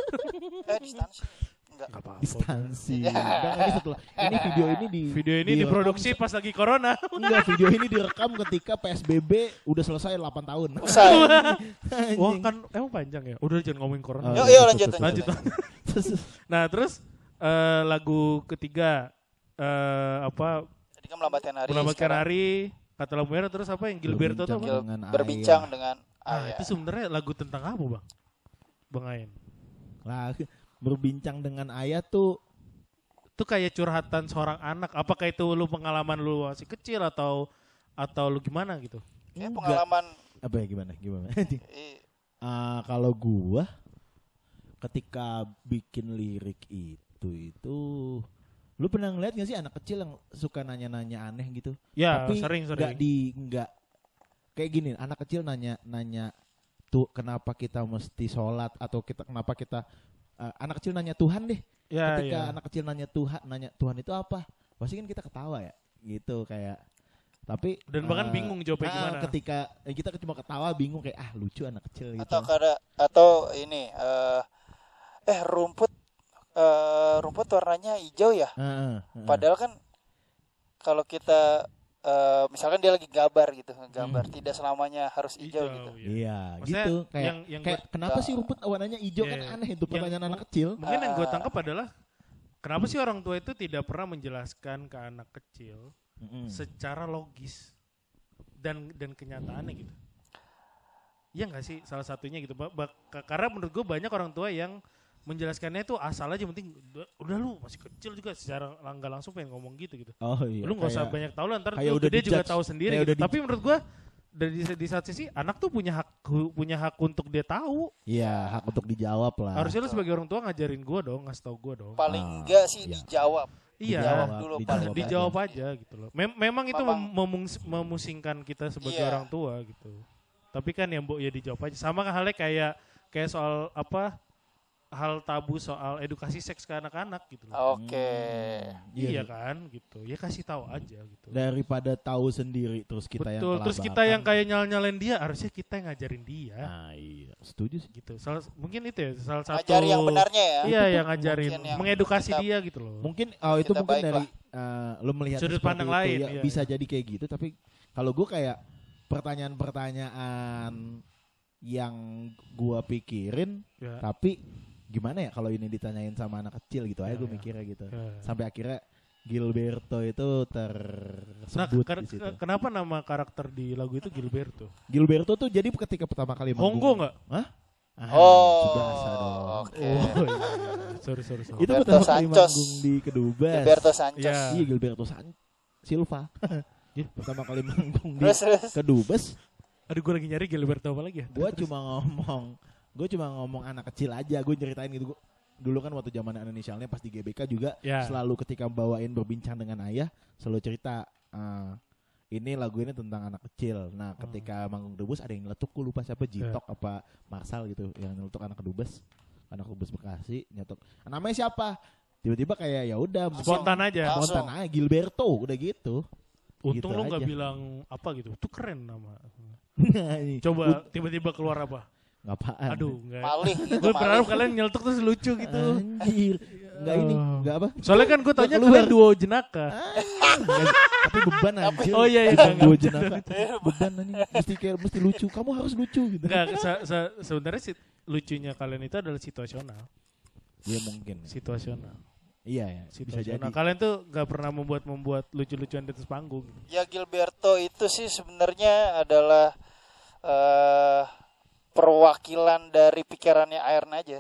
S3: Eh. Enggak.
S1: Nggak apa-apa.
S2: distansi. Enggak, ini setelah [LAUGHS] ini video ini di
S1: video ini
S2: direkam
S1: diproduksi pas lagi corona [LAUGHS]
S2: Enggak, video ini direkam ketika PSBB udah selesai 8 tahun.
S3: Usai. [LAUGHS]
S1: wah kan emang panjang ya udah jangan ngomongin corona
S3: Yuk, yuk, lanjut,
S1: lanjut
S2: Terus-
S1: nah terus eh, lagu ketiga eh, apa
S3: Tadi kan melambatkan hari.
S1: melambatkan
S3: sekarang
S1: hari kata lampu merah terus apa yang Gilberto tuh apa?
S3: Berbincang
S2: ayah.
S3: dengan
S1: ah
S3: ayah.
S1: itu sebenarnya lagu tentang apa bang bang Ain
S2: Lah, berbincang dengan ayah tuh
S1: itu kayak curhatan seorang anak apakah itu lu pengalaman lu masih kecil atau atau lu gimana gitu
S3: Ya, pengalaman
S2: apa ya gimana? Gimana?
S3: eh, [LAUGHS]
S2: Ah, kalau gua ketika bikin lirik itu itu lu pernah ngeliat gak sih anak kecil yang suka nanya-nanya aneh gitu?
S1: ya
S2: Tapi
S1: sering
S2: nggak
S1: sering
S2: di nggak kayak gini anak kecil nanya nanya tuh kenapa kita mesti sholat atau kita kenapa kita eh, anak kecil nanya Tuhan deh.
S1: Ya
S2: ketika
S1: ya.
S2: anak kecil nanya Tuhan nanya Tuhan itu apa? Pasti kan kita ketawa ya gitu kayak. Tapi
S1: dan bahkan
S2: eh,
S1: bingung jawabnya
S2: ah,
S1: gimana.
S2: ketika eh, kita cuma ketawa bingung kayak ah lucu anak kecil gitu.
S3: Atau kada atau ini eh eh rumput eh rumput warnanya hijau ya.
S2: Heeh, heeh.
S3: Padahal kan kalau kita eh misalkan dia lagi gambar gitu, gambar
S2: Hmm.
S3: tidak selamanya harus hijau, gitu.
S1: ya.
S2: Iya,
S1: Maksudnya
S2: gitu. Kayak,
S1: yang- yang
S2: kayak
S1: gua-
S2: kenapa sih rumput warnanya hijau
S1: Iya,
S2: kan
S1: iya.
S2: aneh itu
S1: Yang-
S2: pertanyaan anak kecil.
S1: mungkin yang gue
S3: Ah.
S1: tangkap adalah kenapa sih orang tua itu tidak pernah menjelaskan ke anak kecil
S2: Mm-mm.
S1: secara logis dan dan kenyataannya gitu Iya nggak sih salah satunya gitu Ba- ba- ka- karena menurut gue banyak orang tua yang menjelaskannya itu asal aja yang penting udah, udah lu masih kecil juga secara lang- nggak langsung pengen ngomong gitu gitu
S2: Oh iya.
S1: lu nggak usah banyak tahu lah ntar
S2: kayak udah
S1: gede juga tahu sendiri gitu. tapi menurut gua dari di, di satu sisi anak tuh punya hak punya hak untuk dia tahu
S2: Iya, hak untuk dijawab lah.
S1: harusnya lu sebagai orang tua ngajarin gua dong ngasih tau gua dong
S3: Paling
S2: Ah,
S3: enggak sih
S2: iya.
S3: dijawab.
S1: iya
S3: Dijawab dulu
S2: dijawab
S3: paling
S1: dijawab aja gitu loh Mem- memang itu mem- memusingkan kita sebagai
S3: Iya.
S1: orang tua gitu tapi kan yang bu ya dijawab aja sama halnya kayak kayak soal apa hal tabu soal edukasi seks ke anak-anak gitu loh
S3: Oke.
S2: Hmm,
S1: iya
S2: iya.
S1: kan gitu ya kasih tahu aja gitu
S2: Daripada tahu sendiri terus kita yang
S1: betul terus kita yang kayak nyal nyalain dia harusnya kita yang ngajarin dia
S2: Nah, iya. Setuju sih.
S1: gitu salah mungkin itu ya salah satu
S3: Ngajari yang benarnya ya.
S1: iya yang ngajarin
S3: yang
S1: mengedukasi
S3: kita-
S1: dia gitu loh
S2: Mungkin oh itu mungkin
S3: baik
S2: dari eh, lo melihat
S1: Sudut pandang
S2: itu,
S1: lain,
S2: ya,
S1: iya,
S2: bisa
S1: iya.
S2: jadi kayak gitu tapi kalau gue kayak pertanyaan-pertanyaan yang gua pikirin
S1: ya.
S2: tapi gimana ya kalau ini ditanyain sama anak kecil gitu aja
S1: Ya,
S2: gue
S1: ya.
S2: mikirnya gitu
S1: Ya.
S2: sampai akhirnya Gilberto itu
S1: Nah,
S2: tersebut
S1: ker-
S2: di situ.
S1: ke- kenapa nama karakter di lagu itu Gilberto?
S2: Gilberto tuh jadi ketika pertama kali
S1: Honggo
S2: manggung-
S1: nggak?
S2: Hah? Ah,
S3: Oh.
S2: dong.
S3: Oke.
S1: Oh, iya, iya. [LAUGHS] sorry sorry sorry.
S2: Itu
S3: Gilberto
S2: pertama kali
S3: Sanchez.
S2: manggung di Kedubes.
S3: Gilberto Sanchez.
S1: Iya.
S2: Iya Gilberto San Silva. [LAUGHS] Pertama kali manggung di. Kedubes,
S1: Aduh gue lagi nyari Gilberto apa lagi ya?
S2: gua cuma ngomong, gue cuma ngomong anak kecil aja, gue ceritain gitu. Gua- dulu kan waktu zaman inisialnya pas di GBK juga
S1: Ya.
S2: selalu ketika bawain berbincang dengan ayah selalu cerita "Ah, ini lagu ini tentang anak kecil. Nah,
S1: Hmm.
S2: ketika manggung Kedubes ada yang nyeletuk, gue lupa siapa Jitok apa Marsal gitu yang nyeletuk anak Kedubes. Anak Kedubes Bekasi nyetok. Namanya siapa? Tiba-tiba kayak ya udah
S1: Spontan aja.
S2: Spontan aja Gilberto udah gitu.
S1: Untung
S2: gitu
S1: lu nggak bilang apa gitu. Itu keren nama. [LAUGHS]
S2: Nggak
S1: Coba tiba-tiba keluar apa?
S2: Apaan?
S1: Aduh, enggak.
S3: Maling gitu
S1: Gue berharap kalian nyeletuk terus lucu gitu.
S2: Anjir. nggak ini,
S1: Oh.
S2: nggak apa?
S1: Soalnya kan gue tanya kalian duo jenaka.
S2: Tapi beban anjir.
S1: Oh, iya, iya, nggak.
S2: jenaka. beban anjing. Mesti kayak mesti lucu. Kamu harus lucu gitu.
S1: Enggak, se- se- sebenarnya sih lucunya kalian itu adalah situasional.
S2: Iya mungkin.
S1: Situasional.
S2: Iya ya, bisa jadi.
S1: Situasional. Kalian tuh nggak pernah membuat membuat lucu-lucuan di atas panggung. gitu.
S3: Ya Gilberto itu sih sebenarnya adalah eh perwakilan dari pikirannya Iron aja.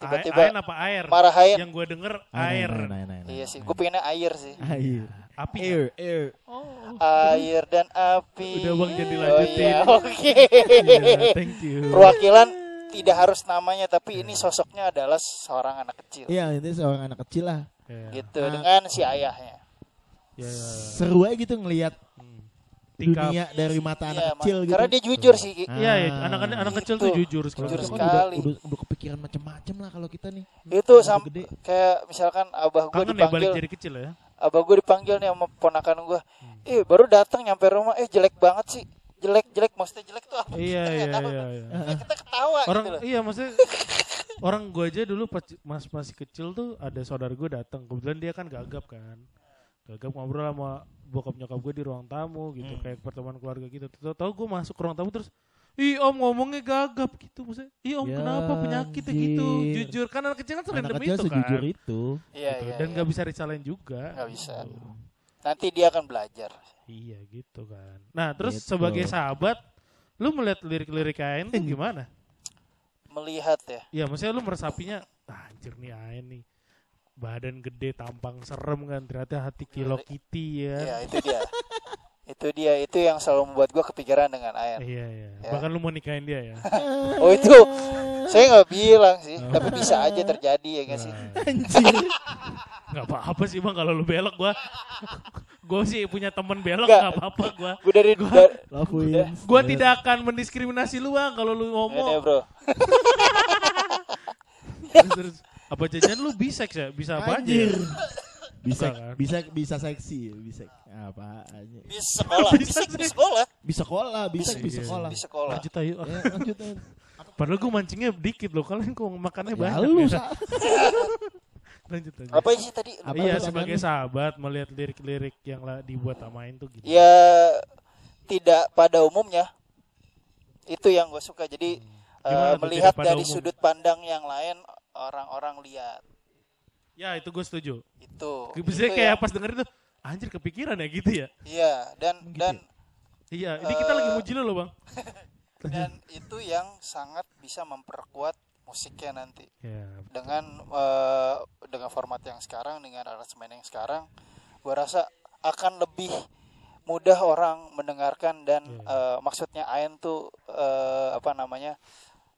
S3: Tiba-tiba
S1: air apa air?
S3: marahin.
S1: Yang gue denger
S2: Air,
S1: air.
S2: air, air, air,
S3: Iya
S2: air.
S3: sih, gue pengennya air sih.
S2: Air.
S1: Api.
S2: Air, air.
S1: Oh.
S3: Air dan api.
S1: Udah, Bang, jadi
S3: Oh
S1: lanjutin.
S3: iya, oke.
S1: Iya, thank you.
S3: Perwakilan tidak harus namanya tapi ini sosoknya adalah seorang anak kecil.
S2: Iya, ini seorang anak kecil lah.
S1: Ya,
S3: Gitu
S2: Ah.
S3: dengan si ayahnya.
S1: ya, ya.
S2: Seru aja gitu ngelihat
S1: Tingkah-
S2: dunia dari mata anak
S3: Iya,
S2: kecil
S3: Ma-
S2: gitu.
S3: Karena dia jujur sih.
S2: Ah.
S1: Iya, iya. anak anak kecil tuh
S3: Gitu.
S1: jujur sekali.
S3: Jujur
S2: Kita
S3: sekali.
S2: udah, udah, udah kepikiran macam-macam lah kalau kita nih.
S3: Itu sam
S2: gede.
S3: kayak misalkan abah gue
S1: Kangen ya balik
S3: dipanggil,
S1: dari kecil ya.
S3: abah gue dipanggil nih sama ponakan gue.
S1: Hmm.
S3: Eh baru datang nyampe rumah, eh jelek banget sih. Jelek jelek maksudnya jelek tuh apa?
S1: Iya,
S3: Kita
S1: iya,
S3: tahu.
S1: iya, iya.
S3: Eh, kita ketawa
S1: Orang
S3: gitu loh.
S1: iya maksudnya orang gue aja dulu pas mas masih kecil tuh ada saudara gue datang. Kebetulan dia kan gagap kan. Gagap ngobrol sama bokap nyokap gue di ruang tamu gitu
S3: Hmm.
S1: kayak pertemuan keluarga gitu. Tahu gue masuk ke ruang tamu terus Ih om ngomongnya gagap gitu maksudnya. Ih om
S2: Ya,
S1: kenapa penyakitnya gitu? Jujur kan anak kecil kan
S2: Anak
S1: serendam
S2: kecil
S1: itu
S2: sejujur
S1: kan.
S2: itu.
S3: Iya
S1: Gitu.
S3: iya.
S1: Dan
S3: iya.
S1: nggak bisa disalahin juga.
S3: Nggak bisa.
S1: Gitu.
S3: Nanti dia akan belajar.
S1: Iya gitu kan. Nah terus
S2: Gitu.
S1: sebagai sahabat, lu melihat lirik-lirik Ain tuh gimana?
S3: Melihat ya.
S1: Ya maksudnya lu meresapinya, ah, anjir nih Ain nih. Badan gede, tampang serem kan. Ternyata hati kilo kitty ya.
S3: Iya itu dia. itu dia itu yang selalu membuat gue kepikiran dengan air.
S1: Iya, iya.
S3: Ya.
S1: Bahkan lu mau nikahin dia ya. [LAUGHS]
S3: Oh itu saya nggak bilang sih, tapi bisa aja terjadi ya nggak sih.
S1: Nah,
S2: Anjir.
S1: Gak apa-apa sih bang kalau lu belok gua. [LAUGHS] gua sih punya temen belok
S3: Nggak.
S1: gak apa-apa gua.
S3: Gue dari,
S2: wins.
S1: Gua tidak akan mendiskriminasi lu bang kalau lu ngomong.
S3: bro. [LAUGHS]
S1: Terus, terus, apa jajan lu bisex ya? Bisa apa aja?
S2: Anjir.
S1: ya?
S2: Bisa
S1: kan?
S2: bisa bisa seksi, bisa apa aja.
S3: Di sekolah, bisa sekolah,
S2: Bisa sekolah, bisa
S3: Bisa,
S2: bisa
S1: iya.
S2: sekolah.
S3: sekolah.
S1: Lanjut ayo.
S2: Ya, [LAUGHS] lanjut.
S1: Padahal gue mancingnya dikit loh. Kalian kok makannya
S2: Ya
S1: banyak
S2: lu
S1: ya? [LAUGHS] Lanjut lanjut.
S3: Apa sih tadi?
S2: Apa
S1: iya sebagai sahabat melihat lirik-lirik yang lah dibuat samain tuh gitu.
S3: Ya tidak pada umumnya. Itu yang gue suka. Jadi
S1: Hmm.
S3: Eh, melihat dari
S1: umum?
S3: sudut pandang yang lain orang-orang lihat
S1: Ya itu gue setuju.
S3: itu.
S1: Biasanya
S3: Itu
S1: kayak
S3: yang-
S1: pas denger itu anjir kepikiran ya gitu ya.
S3: Iya dan
S2: Gitu
S3: dan
S1: Iya, ini kita
S3: Eh,
S1: lagi muji lo loh bang. [LAUGHS]
S3: dan itu yang sangat bisa memperkuat musiknya nanti
S1: Ya,
S3: dengan eh, dengan format yang sekarang dengan aransemen yang sekarang gua rasa akan lebih mudah orang mendengarkan dan
S1: Iya.
S3: eh, maksudnya Ain tuh eh, apa namanya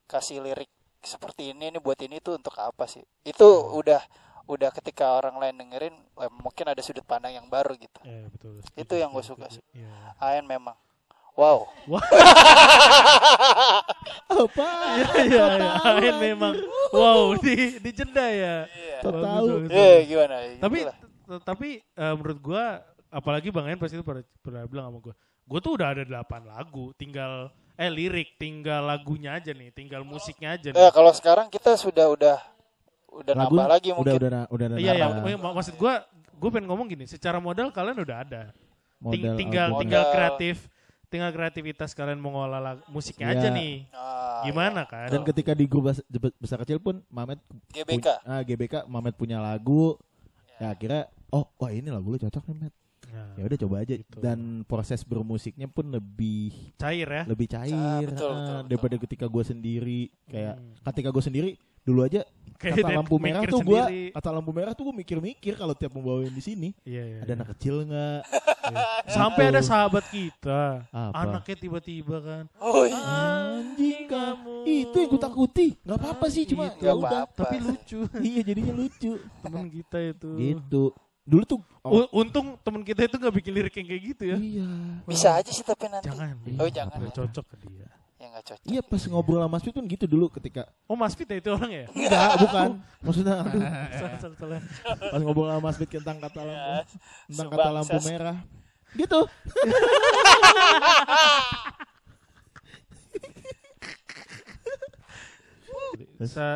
S3: kasih lirik seperti ini ini buat ini tuh untuk apa sih itu
S1: Iya.
S3: udah udah ketika orang lain dengerin eh, mungkin ada sudut pandang yang baru gitu
S1: ya betul.
S3: Itu yang gue suka sih.
S1: Iya.
S3: Ain memang wow [LAUGHS]
S2: apa?
S1: Iya, iya, iya. Ain memang. Wow, di di jeda ya. Bagus,
S2: tahu.
S3: eh
S1: bagus.
S3: gimana
S1: Tapi
S3: Gitulah.
S1: t- tapi eh, menurut gua apalagi Bang Ain pasti itu pernah, pernah bilang sama gua. Gua tuh udah ada 8 lagu, tinggal eh lirik, tinggal lagunya aja nih, tinggal musiknya aja nih.
S3: Eh kalau sekarang kita sudah udah udah
S2: Lagu
S3: nambah lagi
S2: udah
S3: mungkin.
S2: udah na- udah ada
S1: Iya, iya, mak- maksud gua gua pengen ngomong gini, secara modal kalian udah ada. Ting-
S2: Model
S1: tinggal
S2: album.
S1: tinggal kreatif, tinggal kreativitas kalian mau ngolah lag- musiknya aja
S2: Iya.
S1: nih.
S3: Ah,
S1: Gimana kan?
S2: Dan ketika di grup bes- bes- besar kecil pun Mamet
S3: GBK.
S2: punya- ah, GBK Mamet punya lagu. Ya akhirnya oh wah ini lagu lu cocok nih Met.
S1: Nah,
S2: Ya udah coba aja
S1: Gitu.
S2: dan proses bermusiknya pun lebih
S1: cair ya.
S2: lebih cair
S3: betul,
S2: ah,
S3: betul, betul.
S2: daripada ketika gue sendiri kayak
S1: Hmm.
S2: ketika gue sendiri dulu aja
S1: Kayak
S2: kata lampu merah tuh gue kata lampu merah tuh gue mikir-mikir kalau tiap mau bawain di sini
S1: Iya, iya.
S2: ada anak kecil nggak
S1: Sampai
S2: Gitu.
S1: ada sahabat kita,
S2: Apa?
S1: anaknya tiba-tiba kan.
S3: Oh iya.
S2: anjing
S1: kamu.
S2: itu yang gue takuti nggak apa-apa sih cuma
S1: Itu
S2: ya udah
S3: apa-apa.
S1: Tapi lucu
S2: iya jadinya lucu
S1: teman kita itu.
S2: gitu dulu tuh oh,
S1: Untung teman kita itu nggak bikin lirik yang kayak gitu ya.
S2: iya
S3: Bisa aja sih tapi nanti.
S1: Jangan.
S3: Oh, jangan.
S1: Nggak cocok ke dia.
S3: Ya nggak cocok.
S2: iya pas ngobrol sama Mas Fit pun gitu dulu ketika
S1: Oh Mas Fit ya itu orang ya?
S2: enggak [LAUGHS] bukan maksudnya aduh [LAUGHS]
S1: salah, salah, salah.
S2: pas ngobrol sama Mas Fit tentang kata lampu
S3: Ya,
S2: tentang kata lampu merah gitu [LAUGHS]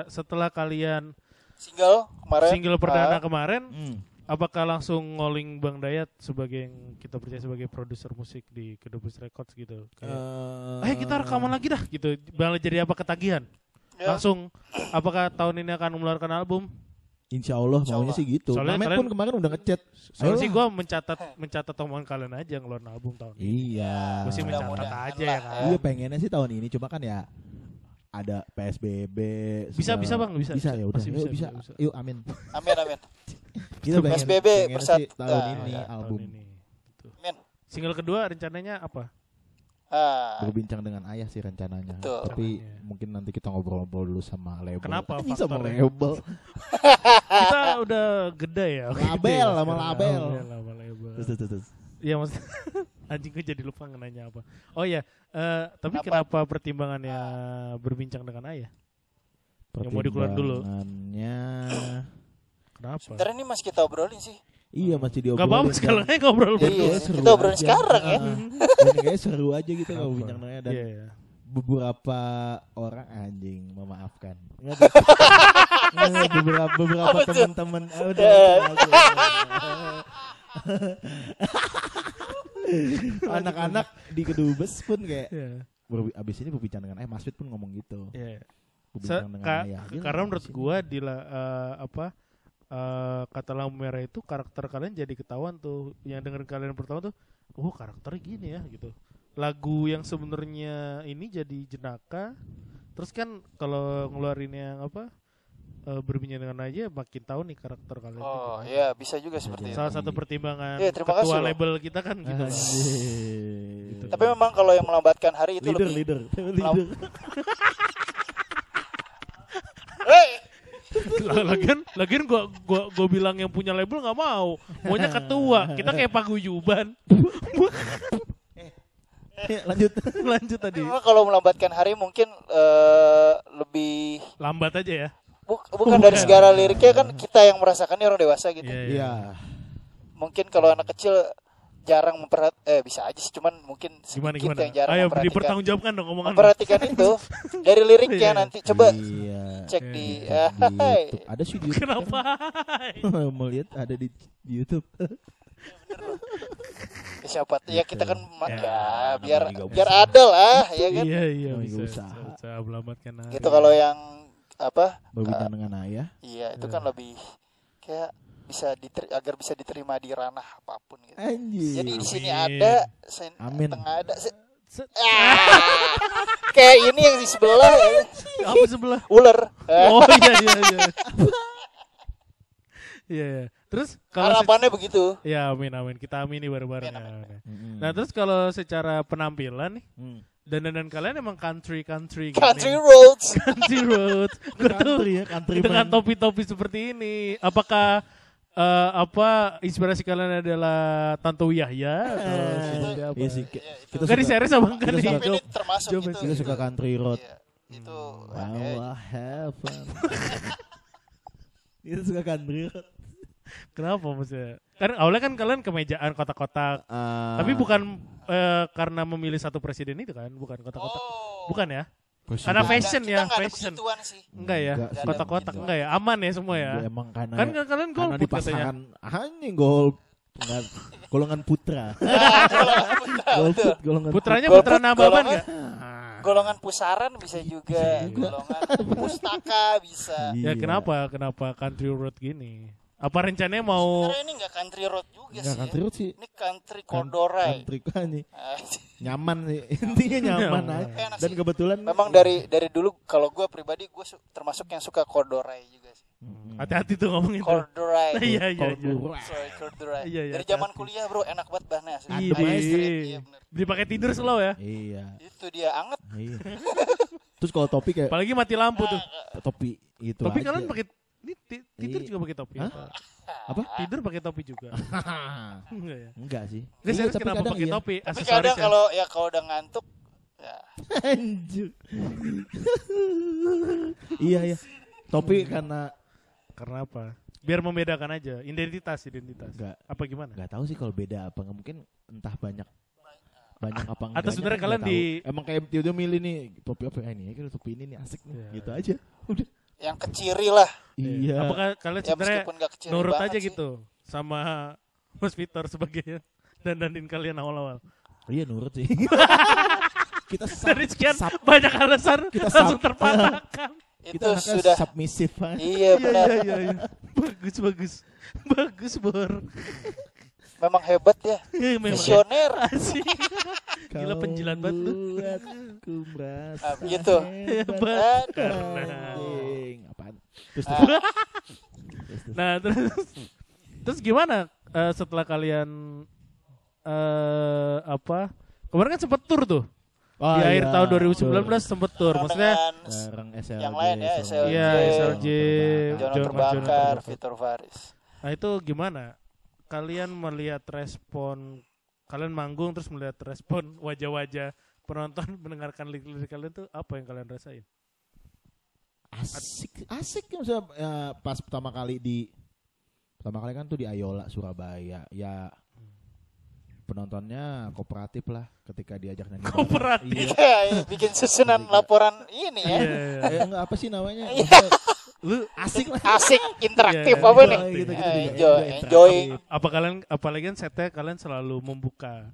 S1: setelah kalian
S3: single kemarin
S1: single perdana
S3: Ah,
S1: kemarin
S2: Hmm.
S1: Apakah langsung ngoling Bang Dayat sebagai yang kita percaya sebagai produser musik di Kedubes Records gitu kayak
S2: Eh,
S1: eh kita rekaman lagi dah gitu malah jadi apa ketagihan
S3: ya,
S1: langsung apakah tahun ini akan mengeluarkan album
S2: Insya Allah
S3: Insya
S2: maunya
S3: Allah.
S2: sih gitu.
S1: Soalnya
S2: Mamet
S1: kalian-
S2: pun kemarin udah ngechat.
S1: soalnya
S2: Ayolah.
S1: sih gue mencatat mencatat omongan kalian aja ngeluarin album tahun ini
S2: Iya.
S1: gue sih mencatat
S3: Mudah-mudahan
S1: aja ya kan
S3: ya.
S2: Iya pengennya sih tahun ini cuma kan ya ada PSBB.
S1: Bisa, bisa, Bang, bisa,
S2: Bisa
S1: bisa.
S2: ya udah.
S1: Bisa,
S2: bisa.
S1: bisa, bisa.
S2: Yuk amin.
S3: amin amin [LAUGHS]
S2: Kita pengen,
S3: PSBB
S2: pengen sih tahun
S3: ah,
S2: ini
S1: ya,
S2: album
S1: tahun ini gitu. single kedua rencananya apa
S3: ah
S2: berbincang dengan ayah sih rencananya.
S3: Betul.
S2: Tapi
S1: Rencananya.
S2: mungkin nanti kita ngobrol-ngobrol dulu sama label.
S1: Kenapa
S2: Anjing sama label. [LAUGHS]
S1: kita udah gede ya
S2: Label,
S1: ya
S2: sama label.
S1: sama label
S2: Terus, terus, terus.
S1: Iya mas [LAUGHS] anjing gue jadi lupa nanya apa. Oh iya, eh, tapi
S3: Kenapa?
S1: kenapa pertimbangannya berbincang dengan ayah? Yang mau dikeluarin dulu.
S2: Pertimbangannya
S1: Kenapa?
S3: sebenarnya ini masih kita obrolin sih
S2: Iya masih
S1: Gak
S2: diobrolin.
S1: apa-apa sekarang aja ngobrol
S3: Iya,
S1: berdua.
S3: iya. kita obrolin sekarang ya. [LAUGHS]
S2: Dan kayaknya seru aja gitu kalau
S1: Apa?
S2: bincang dengannya dan
S1: Iya, iya.
S2: beberapa orang anjing memaafkan. Beberapa beberapa teman-teman ah, udah, udah. anak-anak di kedubes pun kayak
S1: Iya.
S2: berbi- abis ini berbincang dengan ayah Mas Fit pun ngomong gitu
S1: Iya.
S2: berbincang
S1: Se-
S2: dengan
S1: ka-
S2: ayah
S1: karena menurut gua di eh, apa eh, kata lampu merah itu karakter kalian jadi ketahuan tuh. Yang dengerin kalian pertama tuh oh karakternya gini ya gitu. Lagu yang sebenarnya ini jadi jenaka terus kan kalau ngeluarin yang apa eh, berbincang dengan aja makin tahu nih karakter kalian
S3: oh iya bisa juga seperti itu.
S1: salah satu pertimbangan
S3: Iya, terima
S1: ketua
S3: kasih loh.
S1: label kita kan gitu. Gitu.
S3: tapi memang kalau yang melambatkan hari itu
S2: leader
S3: lebih
S2: leader. leader [LAUGHS]
S1: lagian lagian gua gua gua bilang yang punya label nggak mau. Maunya ketua. Kita kayak paguyuban
S2: Ya, lanjut. [LAUGHS]
S1: Lanjut tadi.
S3: Kalau melambatkan hari mungkin eh, lebih
S1: lambat aja ya?
S3: Buk- bukan dari segala liriknya kan kita yang merasakannya orang dewasa gitu.
S1: Iya,
S2: iya.
S3: Mungkin kalau anak kecil jarang memperhat eh bisa aja sih cuman mungkin
S1: gimana gimana
S3: yang jarang
S1: ayo
S3: memperhatikan
S1: dipertanggungjawabkan dong omongan
S3: memperhatikan itu [LAUGHS] dari liriknya
S1: Iya.
S3: nanti coba
S2: iya
S3: cek
S1: Iya.
S3: di
S2: Di
S3: eh,
S2: YouTube. ada sih di YouTube
S1: kenapa
S2: kan. [LAUGHS] mau lihat ada di, di YouTube
S3: ya siapa ya kita kan ma-
S1: Ya,
S3: ya, biar biar
S2: usaha.
S3: ada lah ya kan
S1: iya iya
S2: Oh,
S1: bisa
S2: iya, usaha.
S1: bisa, bisa melamatkan hari.
S3: gitu kalau yang apa
S2: berbincang dengan ayah
S3: iya itu kan lebih kayak bisa diter- agar bisa diterima di ranah apa pun gitu.
S2: Anjing.
S3: Jadi di sini ada sen
S2: Amin.
S3: tengah ada se-
S1: Se-
S3: Ah, kayak ini yang di sebelah. Ya.
S1: apa sebelah?
S3: Ular.
S1: Oh iya iya iya. Iya iya. terus kalau
S3: harapannya begitu.
S1: Ya amin amin. Kita amini bareng-bareng.
S3: Amin,
S1: ya,
S3: amin.
S2: Mm-mm.
S1: nah terus kalau secara penampilan nih
S2: Hmm.
S1: dandanan kalian emang country country gini.
S3: country roads.
S1: Country road gue tuh
S2: country ya country
S1: dengan topi-topi seperti ini apakah eh, apa inspirasi kalian adalah Tanto Yahya atau seperti apa?
S2: Iya sih,
S3: Iya, itu.
S2: kita suka,
S1: series apa enggak
S2: kita
S1: nih?
S3: termasuk
S1: Job-
S3: itu
S2: kita suka country road.
S3: Iya, itu
S2: Wow,
S3: eh,
S2: I have fun. kita suka country road.
S1: Kenapa maksudnya? Kan awalnya kan kalian kemejaan kotak-kotak.
S2: Ah,
S1: Tapi bukan eh, karena memilih satu presiden itu kan, bukan kotak-kotak.
S3: oh
S1: Bukan ya? Karena fashion
S3: kita
S1: ya,
S3: ada
S1: fashion.
S3: sih
S1: Enggak ya? Kotak-kotak
S3: Enggak.
S1: ya? Aman ya semua ya?
S2: Enggak, emang karena
S1: Kan kan kalian
S2: karena di
S1: golput katanya.
S2: pasangan hanya gol enggak, golongan putra. [LAUGHS] golput, golongan
S1: Putranya putra Nababan
S3: golongan-
S1: enggak?
S3: golongan pusaran bisa juga golongan pustaka bisa
S2: Iya.
S1: Ya kenapa? Kenapa country road gini? Apa rencananya mau
S3: Sebenarnya ini nggak country road juga
S2: Enggak
S3: sih
S2: country
S3: ya.
S2: road sih.
S3: ini country corduroy
S2: Country kan nih.
S3: Ah,
S2: Nyaman sih. [LAUGHS] Intinya nyaman
S1: Nyaman.
S2: aja. Dan
S3: sih.
S2: kebetulan
S3: memang dari dari dulu kalau gue pribadi gue termasuk yang suka corduroy juga sih
S2: Mm-mm.
S1: hati-hati tuh ngomong itu.
S3: corduroy [LAUGHS]
S1: Iya iya iya.
S3: Sorry corduroy
S1: Iya, iya,
S3: dari zaman kuliah bro enak banget bahannya asli
S1: Iya.
S3: Iya bener
S1: Dipakai tidur slow ya.
S2: Iya.
S3: itu dia anget
S2: Iya. [LAUGHS] Terus kalau topi kayak
S1: Apalagi mati lampu tuh.
S2: topi gitu
S1: Tapi
S2: aja.
S1: kalian pakai ini ti- tidur
S2: Iya.
S1: juga pakai topi
S2: Hah?
S1: apa? [LAUGHS]
S2: apa?
S1: Tidur pakai topi juga. [LAUGHS] Enggak ya?
S2: Enggak sih.
S1: Nggak serius
S2: tapi
S1: kenapa pakai
S2: iya.
S1: topi?
S3: tapi kadang
S1: ya?
S3: kalau ya kalau udah ngantuk ya [LAUGHS]
S2: Anjir. iya iya. Topi karena
S1: Karena apa? Biar membedakan aja, identitas, identitas.
S2: enggak
S1: Apa gimana?
S2: enggak tahu sih kalau beda apa nggak mungkin entah banyak banyak apa enggak.
S1: Atau sebenarnya kalian di-
S2: emang kayak dia udah milih nih topi apa ya ini ya kalau topi ini nih asik nih
S1: Iya.
S2: gitu aja. Udah
S3: yang keciri lah
S2: Iya.
S1: Apakah kalian
S3: ya
S1: sebenarnya nurut aja
S3: sih.
S1: gitu sama [LAUGHS] Mas Victor sebagai [LAUGHS] dandanin kalian awal-awal.
S2: Iya nurut sih. [LAUGHS] kita sub,
S1: Dari sekian
S2: sub-
S1: banyak alasan
S2: Kita
S1: langsung
S2: sub-
S1: terpatahkan.
S3: itu
S2: kita
S3: sudah
S2: submisif kan.
S3: iya
S1: Iya
S3: benar
S1: iya iya. iya. Bagus bagus. Bagus Bor.
S3: Memang hebat ya [LAUGHS]
S1: Iya,
S3: visioner. [LAUGHS]
S1: Gila
S2: Kau
S1: penjilat banget lu. [LAUGHS]
S2: merasa
S3: Ah, begitu.
S1: Hebat.
S3: Aduh.
S2: Apaan? Terus,
S3: Ah.
S2: terus. Terus.
S1: Nah terus terus gimana eh, setelah kalian eh apa kemarin kan sempet tur tuh
S2: Oh,
S1: di akhir
S2: iya.
S1: tahun 2019 sempet tur maksudnya
S2: Bareng SLJ.
S3: Yang lain ya, SLJ.
S1: Iya, SLJ,
S3: Jono
S1: Jono
S3: terbakar
S1: terbakar.
S3: Vitor Faris
S1: nah itu gimana kalian melihat respon kalian manggung terus melihat respon [LAUGHS] wajah-wajah penonton [LAUGHS] mendengarkan lirik-lirik kalian tuh apa yang kalian rasain
S2: asik asik ya, maksudnya ya, pas pertama kali di pertama kali kan tuh di Ayola Surabaya ya penontonnya kooperatif lah ketika diajak nyanyi.
S1: Kooperatif.
S2: iya. [LAUGHS]
S3: Ya, bikin susunan laporan ini ya
S1: Iya, iya.
S2: eh, enggak apa sih namanya
S3: Iya.
S2: Lu asik lah
S3: asik [LAUGHS] interaktif
S1: Iya,
S3: apa
S1: iya.
S3: nih
S2: gitu, gitu,
S3: Eh,
S2: juga.
S3: enjoy enjoy
S1: apa kalian apalagi kan setnya kalian selalu membuka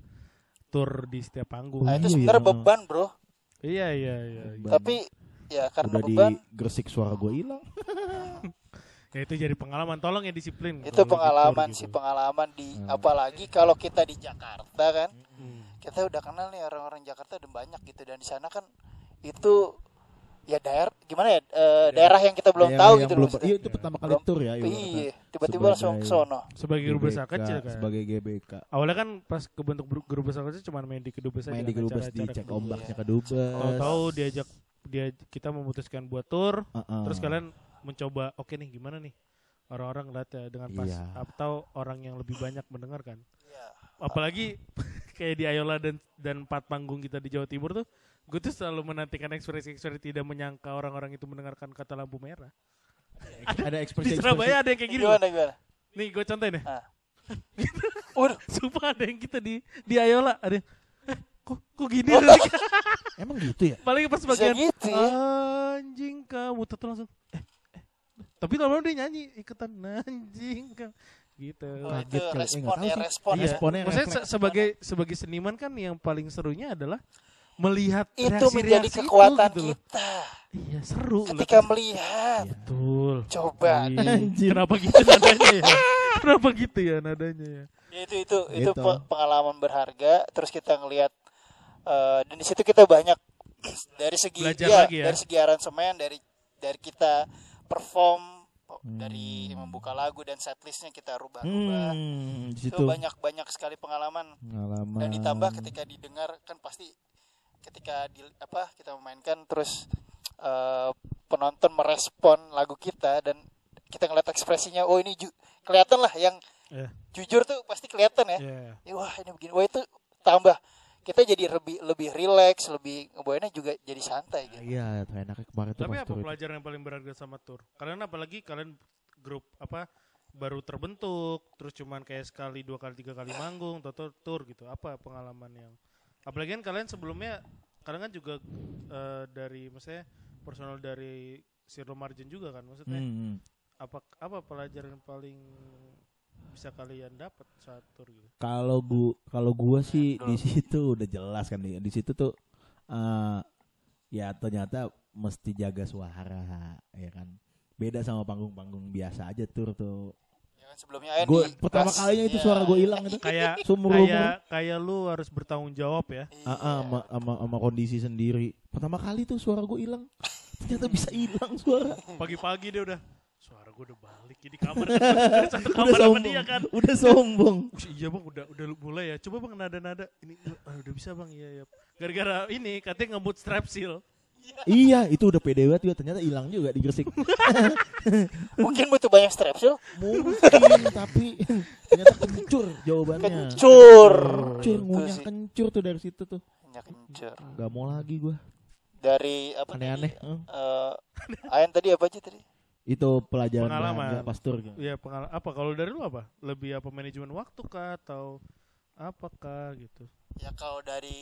S1: tur di setiap panggung
S3: nah, itu
S2: Iya,
S3: sebenarnya
S2: iya.
S3: beban bro
S1: iya iya iya iya.
S3: tapi ya karena
S2: udah
S3: beban
S2: di gresik suara gue hilang [LAUGHS]
S1: ya itu jadi pengalaman tolong ya disiplin
S3: itu pengalaman
S1: tur
S3: sih
S1: gitu.
S3: pengalaman di
S2: Hmm.
S3: apalagi kalau kita di Jakarta kan
S1: Hmm.
S3: kita udah kenal nih orang-orang Jakarta udah banyak gitu dan di sana kan itu ya daerah gimana ya eh, daerah yang kita belum
S2: Daerah
S3: tahu
S2: yang
S3: gitu
S2: belum,
S3: loh
S2: iya itu pertama kali
S3: Belum-
S2: tur ya ibaratnya.
S3: iya tiba-tiba langsung ke
S2: Sebagai-
S3: sono.
S1: sebagai guru besar kecil kan?
S2: sebagai GBK
S1: awalnya kan pas kebentuk guru- guru besar kecil cuma main di kedubes aja
S2: main di Kedubes di cek ombaknya Kedubes
S1: tahu-tahu diajak dia kita memutuskan buat tur terus kalian mencoba oke nih gimana nih? Orang-orang ngeliat ya dengan pas
S2: Iya.
S1: atau orang yang lebih banyak mendengarkan.
S3: Iya.
S1: apalagi [LAUGHS] kayak di Ayola dan dan empat panggung kita di Jawa Timur tuh gue tuh selalu menantikan ekspresi-ekspresi tidak menyangka orang-orang itu mendengarkan kata lampu merah
S2: ada
S1: di
S2: ekspresi
S1: Surabaya ada yang kayak gini
S3: gimana gimana
S1: nih gue contohin ya
S3: Ah. [LAUGHS]
S1: Sumpah ada yang kita di di Ayola ada yang, kok kok gini [LAUGHS]
S2: emang gitu ya
S1: paling pas bagian
S3: gitu
S1: anjing kamu tuh langsung eh, eh. tapi lama-lama dia nyanyi ikutan anjing kamu gitu
S3: Oh, itu
S2: Kaget. Eh,
S3: responnya
S2: tahu sih.
S3: respon
S1: Iya.
S3: ya.
S2: Responnya
S1: Maksudnya se- sebagai sebagai seniman kan yang paling serunya adalah melihat
S3: Itu
S1: reaksi-reaksi
S3: menjadi
S1: itu
S3: kekuatan
S1: gitu loh.
S3: kita
S1: Iya seru.
S3: ketika
S1: lihat.
S3: melihat.
S1: Betul.
S3: Coba.
S2: Anjir.
S1: Kenapa gitu nadanya ya? [LAUGHS] Kenapa gitu ya nadanya ya?
S3: Ya, itu itu itu
S2: Gitu.
S3: pe- pengalaman berharga. Terus kita ngelihat eh, dan di situ kita banyak [CLEARS THROAT] dari segi
S1: Belajar
S3: ya,
S1: lagi ya.
S3: dari segi aransemen dari dari kita perform
S2: Hmm.
S3: dari membuka lagu dan setlistnya kita rubah-rubah.
S2: Hmm, di
S3: Itu
S2: situ
S3: banyak banyak sekali pengalaman
S2: pengalaman.
S3: dan ditambah ketika didengar kan pasti ketika di apa kita memainkan terus eh, penonton merespon lagu kita dan kita ngeliat ekspresinya oh ini ju- kelihatan lah yang
S1: Iya.
S3: jujur tuh pasti kelihatan ya
S1: Iya.
S3: Ya, wah ini begini wah itu tambah kita jadi lebih lebih rileks lebih ngebawainnya juga jadi santai gitu
S2: Iya, enaknya kemarin tuh
S1: Tapi apa
S2: itu.
S1: pelajaran yang paling berharga sama tour? Kalian apalagi kalian grup apa baru terbentuk, terus cuman kayak sekali dua kali tiga kali manggung, atau tour gitu. Apa pengalaman yang? Apalagi kan kalian sebelumnya, kalian kan juga eh, dari, maksudnya personal dari Sirlo Margin juga kan, maksudnya
S2: Hmm.
S1: apa apa pelajaran yang paling bisa kalian dapat saat tour gitu?
S2: Kalau gua kalau gua sih di situ udah jelas kan di, di situ tuh eh ya ternyata mesti jaga suara ya kan. Beda sama panggung-panggung biasa aja tur tuh.
S3: Ya sebelumnya Ayan
S2: Gua
S3: di
S2: pertama
S3: kelas-
S2: kalinya itu
S3: ya.
S2: suara gua hilang itu.
S1: Kayak [LAUGHS]
S2: Seumur
S1: kayak kayak lu harus bertanggung jawab ya.
S3: Iya.
S2: Ah, ah, sama, sama, sama kondisi sendiri. Pertama kali tuh suara gua hilang. Ternyata bisa hilang suara.
S1: Pagi-pagi dia udah suara gue udah balik di kamar [LAUGHS] kan. satu
S2: Udah
S1: kamar sama
S2: sombong.
S1: dia kan.
S2: Udah sombong.
S1: Ush, iya bang udah udah mulai ya coba bang nada nada ini ah, udah bisa bang iya iya gara-gara ini katanya ngebut strap seal
S2: iya, itu udah pede banget juga. Ternyata hilang juga di Gresik. [LAUGHS]
S3: mungkin butuh banyak strepsil
S2: Mungkin tapi ternyata kencur jawabannya.
S3: kencur
S2: Kencur, ngunyah
S3: sih.
S2: kencur tuh dari situ tuh.
S3: Banyak kencur
S2: Gak mau lagi gua.
S3: dari apa
S2: Aneh-aneh.
S3: tadi
S2: eh.
S3: Eh, Ayan tadi apa aja tadi
S2: Itu pelajaran
S1: Pengalaman.
S2: berharga pas tur. gitu.
S1: Iya pengal apa kalau dari lu apa lebih apa manajemen waktu kah atau apakah gitu
S3: ya kalau dari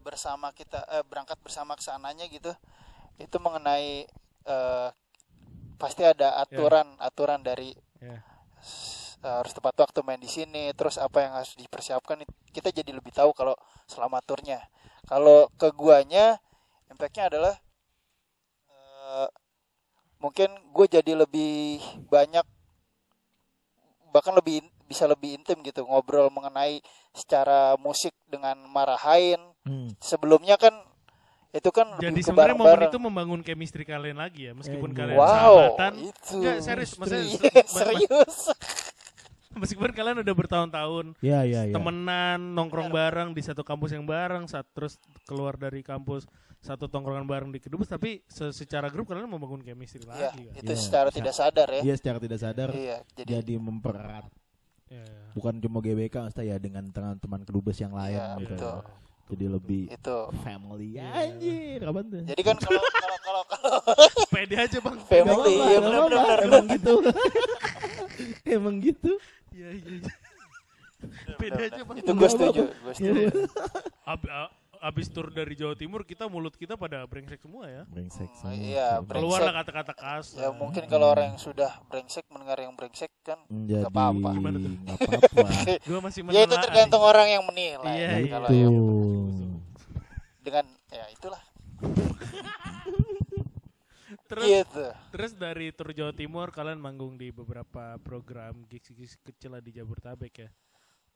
S3: bersama kita eh, berangkat bersama ke sananya gitu itu mengenai eh, pasti ada aturan aturan dari
S1: Ya.
S3: s- harus tepat waktu main di sini terus apa yang harus dipersiapkan it- kita jadi lebih tahu kalau selama turnya kalau ke guanya impactnya adalah eh, mungkin gue jadi lebih banyak bahkan lebih bisa lebih intim gitu ngobrol mengenai secara musik dengan Marahain
S2: Hmm.
S3: sebelumnya kan itu kan
S1: Jadi sebenarnya momen itu membangun chemistry kalian lagi ya, meskipun
S2: Eh,
S1: kalian
S3: wow
S1: sahabatan.
S3: itu.
S1: Enggak, serius, maksudnya
S3: Iya, [LAUGHS]
S1: se- ma-
S3: serius
S1: meskipun kalian udah bertahun-tahun
S2: Ya ya ya.
S1: temenan nongkrong bareng di satu kampus yang bareng saat terus keluar dari kampus satu tongkrongan bareng di kedubes tapi se- secara grup kalian membangun chemistry
S3: Iya,
S1: lagi kan
S3: itu
S2: Iya.
S3: secara tidak sadar ya.
S2: Iya secara tidak sadar
S3: iya jadi
S2: jadi mempererat
S1: Ya,
S2: bukan cuma GBK maksudnya ya dengan teman-teman kedubes yang lain
S3: Iya,
S2: gitu.
S3: betul.
S2: Jadi lebih
S3: itu
S2: family
S1: Iya.
S2: anjir apa tuh?
S3: jadi kan kalau kalau kalau kalau [LAUGHS]
S1: pede aja bang
S3: family iya
S2: apa-apa,
S3: benar benar
S2: emang gitu. [LAUGHS] emang gitu.
S1: Iya, iya, iya. pede aja bang
S3: itu gue setuju gue setuju
S1: abis tur dari Jawa Timur kita mulut kita pada brengsek semua ya
S2: Brengsek
S3: Hmm,
S2: semua.
S3: iya,
S2: Coba.
S3: brengsek.
S1: keluar lah kata-kata kasar
S3: ya mungkin kalau orang yang sudah brengsek mendengar yang brengsek kan
S2: Jadi
S3: nggak apa-apa
S1: Gimana tuh? [LAUGHS]
S2: apa-apa.
S1: gue masih
S3: ya itu tergantung orang yang menilai
S1: Iya, iya.
S3: kalau
S2: Tuh.
S3: yang dengan ya itulah [LAUGHS]
S1: terus
S3: gitu
S1: terus dari tur Jawa Timur kalian manggung di beberapa program gigs-gigs kecil lah di Jabodetabek ya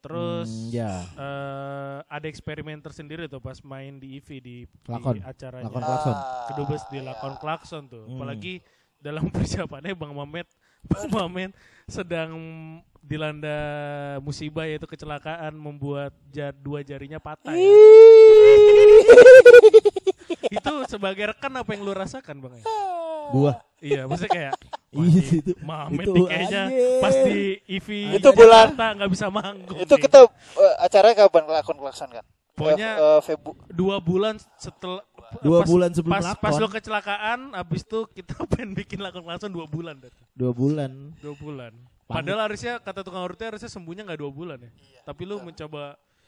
S1: terus
S2: Hmm, ya.
S1: eh, ada eksperimen tersendiri tuh pas main di EV di, di
S2: Lakon.
S1: acaranya
S2: Lakon klakson.
S1: kedubes di
S3: Ah,
S1: Lakon
S3: iya.
S1: Klakson tuh.
S2: Hmm.
S1: Apalagi dalam [LAUGHS] persiapannya Bang Mamet Bang Mamet sedang dilanda musibah yaitu kecelakaan membuat ja- dua jarinya patah ya. [LAUGHS] itu sebagai rekan apa yang lu rasakan Bang? ya?
S2: Gua.
S1: Iya, maksudnya kayak
S2: Iya itu.
S1: Mamet
S2: Itu
S1: kayaknya
S2: anjir.
S1: pas di EV
S3: Itu bulan.
S1: Nggak bisa manggung.
S3: itu
S1: nih.
S3: kita eh, acaranya kapan lakon klakson kan
S1: Pokoknya-
S3: Eh, eh, Febu
S1: dua bulan setelah
S2: Dua
S1: pas-
S2: bulan sebelum
S1: pas, pas lo kecelakaan abis itu kita [LAUGHS] pengen bikin lakon langsung dua bulan.
S2: Dua bulan.
S1: dua bulan padahal harusnya kata tukang urutnya harusnya sembuhnya nggak dua bulan ya
S3: Iya,
S1: tapi lu
S3: betul.
S1: mencoba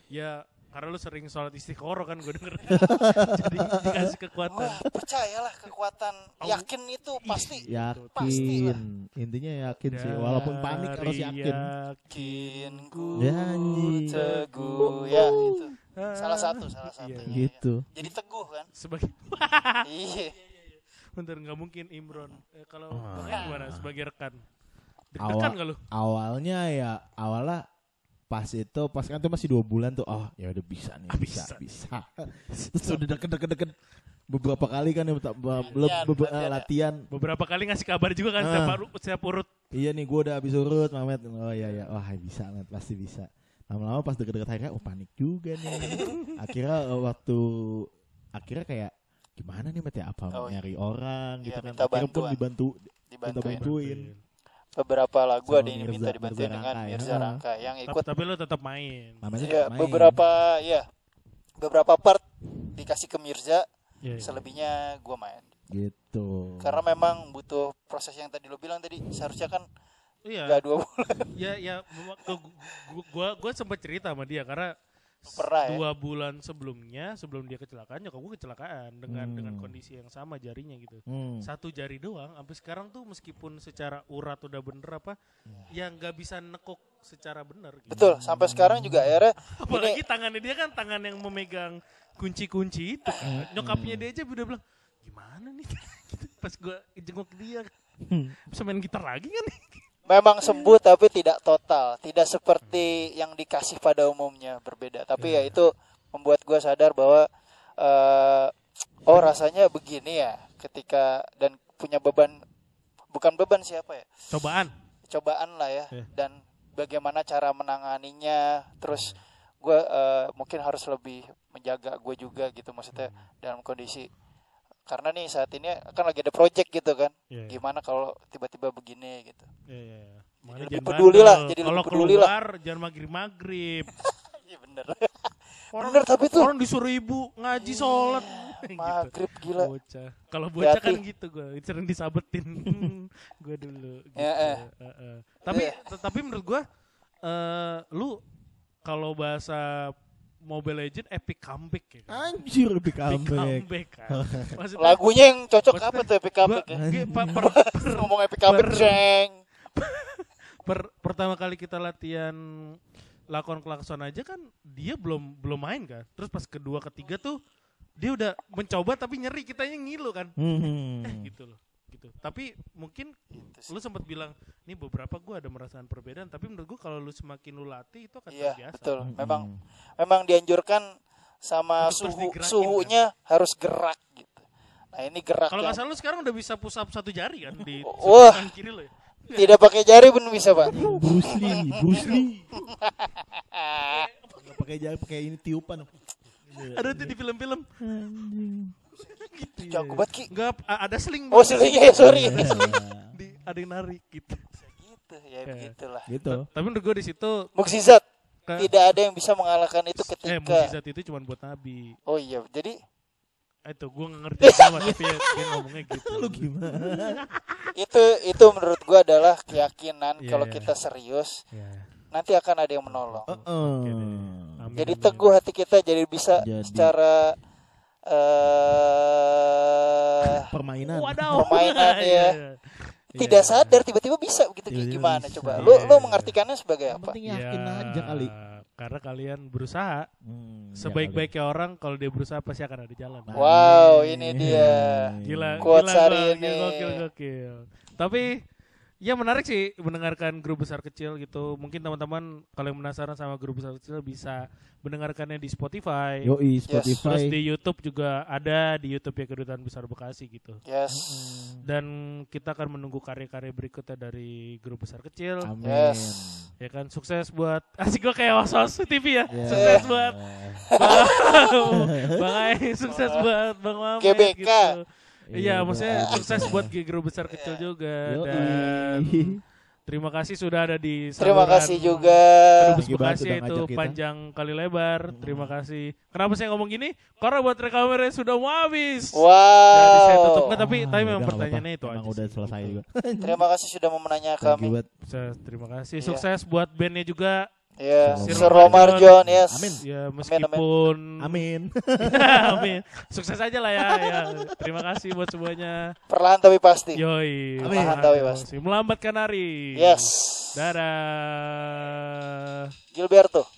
S1: ya karena lu sering sholat istiqoroh kan gue denger [LAUGHS] jadi dikasih kekuatan
S3: wah percayalah kekuatan yakin itu pasti Pasti lah.
S2: Yakin. Intinya yakin sih. Walaupun panik harus
S1: Dari
S2: yakin.
S3: yakin ku
S2: anjing.
S3: teguh ya itu salah satu salah satu
S1: Iya.
S3: Iya,
S2: Gitu.
S3: iya. jadi teguh kan
S1: sebagai [LAUGHS]
S3: iya
S1: bentar nggak mungkin Imron Eh, kalau
S2: Ah.
S1: Ian gimana sebagai rekan
S2: Awal-
S1: deg-degan gak lu
S2: Awalnya ya awalnya pas itu pas kan itu masih dua bulan tuh oh ya udah bisa nih
S1: Ah,
S2: bisa
S1: bisa.
S2: bisa, [LAUGHS] terus udah deket deket deket beberapa kali kan ya, be- be-
S3: Latihan,
S2: be-
S3: latihan ya.
S2: latihan.
S1: Beberapa kali ngasih kabar juga kan setiap,
S2: Ah.
S1: paru- setiap urut.
S2: Iya nih gue udah habis urut Mamet. Oh iya ya wah bisa Mamet. Pasti bisa. Lama-lama pas deket-deket akhirnya oh panik juga nih. [LAUGHS] Akhirnya eh, waktu akhirnya kayak gimana nih Mamet ya? Apa
S3: Oh, iya.
S2: nyari orang gitu
S3: Iya,
S2: kan. akhirnya pun dibantu
S3: dibantuin.
S2: bantuin.
S3: Beberapa lagu
S2: Sama
S3: ada yang
S2: Mirza-
S3: diminta dibantuin
S2: Mirza
S3: dengan Mirza
S2: ha.
S3: Rangkai yang
S1: tapi,
S3: ikut.
S1: tapi lu tetap main.
S2: Namanya
S3: ya
S2: main.
S3: beberapa ya beberapa part dikasih ke Mirza
S1: Iya, iya.
S3: selebihnya gua main.
S2: Gitu.
S3: Karena memang butuh proses yang tadi lo bilang tadi seharusnya kan
S1: iya.
S3: nggak dua bulan.
S1: Ya ya gua, gua sempat cerita sama dia karena
S3: ya?
S1: dua bulan sebelumnya sebelum dia kecelakaan nyokap gue kecelakaan dengan
S2: Hmm.
S1: dengan kondisi yang sama jarinya gitu
S2: Hmm.
S1: satu jari doang sampai sekarang tuh meskipun secara urat udah bener apa ya nggak bisa nekuk secara bener gitu.
S3: betul sampai sekarang juga akhirnya
S1: apalagi tangannya dia kan tangan yang memegang kunci-kunci itu
S2: Hmm.
S1: nyokapnya dia aja udah bilang gimana nih [LAUGHS] gitu. pas gue jenguk dia
S2: Hmm.
S1: bisa main gitar lagi kan nih
S3: memang sembuh tapi tidak total. Tidak seperti yang dikasih pada umumnya berbeda. Tapi ya itu membuat gua sadar bahwa eh, oh rasanya begini ya ketika dan punya beban bukan beban siapa ya?
S1: Cobaan.
S3: Cobaan lah ya.
S1: Iya.
S3: dan bagaimana cara menanganinya terus gue mungkin harus lebih menjaga gue juga gitu maksudnya dalam kondisi karena nih saat ini kan lagi ada project gitu kan
S1: Iya, iya.
S3: gimana kalau tiba-tiba begini gitu
S1: Iya, iya, iya. Makanya
S3: lebih
S1: jangan
S3: peduli
S1: bandel.
S3: lah, jadi lebih
S1: Kalau
S3: lah.
S1: keluar jangan maghrib maghrib. [LAUGHS]
S3: iya bener [LAUGHS]
S1: Orang,
S3: Bener, tapi tuh-
S1: orang disuruh ibu ngaji sholat. [LAUGHS] gitu.
S3: maghrib gila
S1: Bocah. Kalau bocah kan gitu gue sering disabetin. gue dulu. Gitu.
S3: Ya, eh.
S1: Eh, eh. Tapi t- tapi menurut gue, eh lu kalau bahasa Mobile Legend epic comeback ya. kan?
S2: Anjir
S1: Epic
S2: comeback.
S1: comeback kan. [LAUGHS] Maksudnya,
S3: Lagunya yang cocok
S1: Maksudnya,
S3: apa tuh Epic Comeback ya?
S1: pa- per- per- [LAUGHS]
S3: Ngomong Epic Comeback,
S1: per-
S3: jeng. [LAUGHS]
S1: per- pertama kali kita latihan lakon klakson aja kan dia belum belum main kan. Terus pas kedua ketiga tuh dia udah mencoba tapi nyeri kitanya ngilu kan.
S2: Hmm.
S1: Eh gitu loh. Gitu. Tapi mungkin
S3: Gitu
S1: lu sempat bilang nih beberapa gua ada merasakan perbedaan tapi menurut gua kalau lu semakin lu latih itu akan
S3: Iya,
S1: terbiasa.
S3: betul.
S2: Hmm.
S3: Memang memang dianjurkan sama
S1: Untuk terus
S3: suhu
S1: digerakin,
S3: suhunya harus gerak gitu. Nah, ini gerak
S1: Kalau
S3: yang
S1: nggak salah lu sekarang udah bisa push up satu jari kan di
S3: Wah.
S1: tangan kiri lo ya.
S3: tidak pakai jari pun bisa, Pak.
S2: Bruce Lee, Bruce Lee. [LAUGHS] Nggak pakai jari, pakai ini tiupan.
S1: Ada tuh di film-film.
S2: Anjing.
S3: Jago banget, Ki.
S1: Enggak ada sling.
S3: Oh, selingnya ya, sorry. [LAUGHS]
S1: di ada yang narik gitu.
S3: gitu, ya begitulah.
S2: Gitu.
S1: Tapi menurut gue di situ
S3: Mukjizat.
S1: ke-
S3: Tidak ada yang bisa mengalahkan itu
S1: eh
S3: ketika
S1: mukjizat itu cuma buat nabi.
S3: Oh iya, jadi
S1: Eh, Itu gue nggak ngerti sama tapi ya, dia ngomongnya [LAUGHS] gitu.
S2: Lu gimana?
S3: itu itu menurut gua adalah keyakinan
S1: Iya,
S3: kalau
S1: iya.
S3: kita serius
S1: Ya.
S3: nanti akan ada yang menolong.
S2: Heeh.
S1: deh. Amin,
S3: Jadi
S1: amin.
S3: teguh hati kita jadi bisa
S2: Jadi-
S3: secara eh
S2: Permainan.
S1: Wadaw.
S3: Permainan, ya. [LAUGHS]
S1: Iya, iya.
S3: tidak sadar tiba-tiba bisa begitu kayak
S2: Tiba-tiba
S3: gimana
S2: bisa.
S3: coba.
S1: Iya,
S3: Lu lu
S1: iya.
S3: mengartikannya sebagai apa?
S2: penting yakin aja kali.
S1: Ya, Karena kalian berusaha.
S2: Hmm, ya
S1: Sebaik-baiknya orang kalau dia berusaha pasti akan ada jalan.
S3: Wow, ini dia.
S1: Gila,
S3: Quotes
S1: gila,
S3: hari
S1: gua,
S3: ini.
S1: gila, Gokil, gokil. Tapi ya menarik sih mendengarkan grup besar kecil gitu. Mungkin teman-teman kalau yang penasaran sama grup besar kecil bisa mendengarkannya di Spotify.
S2: Yoi
S1: Terus
S2: Spotify.
S1: di YouTube juga ada di YouTube ya Kedutaan Besar Bekasi gitu.
S3: Yes.
S1: Dan kita akan menunggu karya-karya berikutnya dari grup besar kecil.
S2: Amin.
S3: Yes.
S1: Ya kan sukses buat [LAUGHS] asik gua kayak was TV ya.
S2: Ya.
S1: Sukses buat [LAUGHS] Bang, [LAUGHS] Bang Ai, sukses buat Bang Mamet
S3: GBK.
S1: gitu.
S2: Iya,
S1: Iya, maksudnya sukses buat grup besar kecil juga
S2: Yoi.
S1: dan terima kasih sudah ada di
S3: Terima
S1: saluran
S3: kasih juga.
S1: Kedubes Bekasi
S2: udah
S1: itu
S2: kita.
S1: panjang kali lebar. Terima kasih. Kenapa saya ngomong gini? Karena buat rekamernya sudah mau habis. Jadi saya tutup
S3: Wow.
S1: Nggak, tapi
S2: Ah,
S1: tapi
S2: ya
S1: memang pertanyaannya itu
S2: Emang
S1: aja.
S2: udah
S1: sih,
S2: selesai juga.
S3: Terima kasih sudah memenanya
S2: Thank you
S3: kami.
S1: terima kasih.
S3: Iya.
S1: Sukses buat bandnya juga.
S3: Ya,
S2: Si
S3: Sir Romarjon, yes.
S2: Amin.
S1: Ya meskipun
S2: Amin. [LAUGHS]
S1: Amin. [LAUGHS] Sukses aja lah ya. ya. Terima kasih buat semuanya.
S3: Perlahan tapi pasti.
S1: Yoi.
S2: Amin.
S1: Perlahan
S3: Tapi
S1: tapi
S3: pasti.
S1: Melambatkan hari.
S3: Yes.
S1: Dadah.
S3: Gilberto.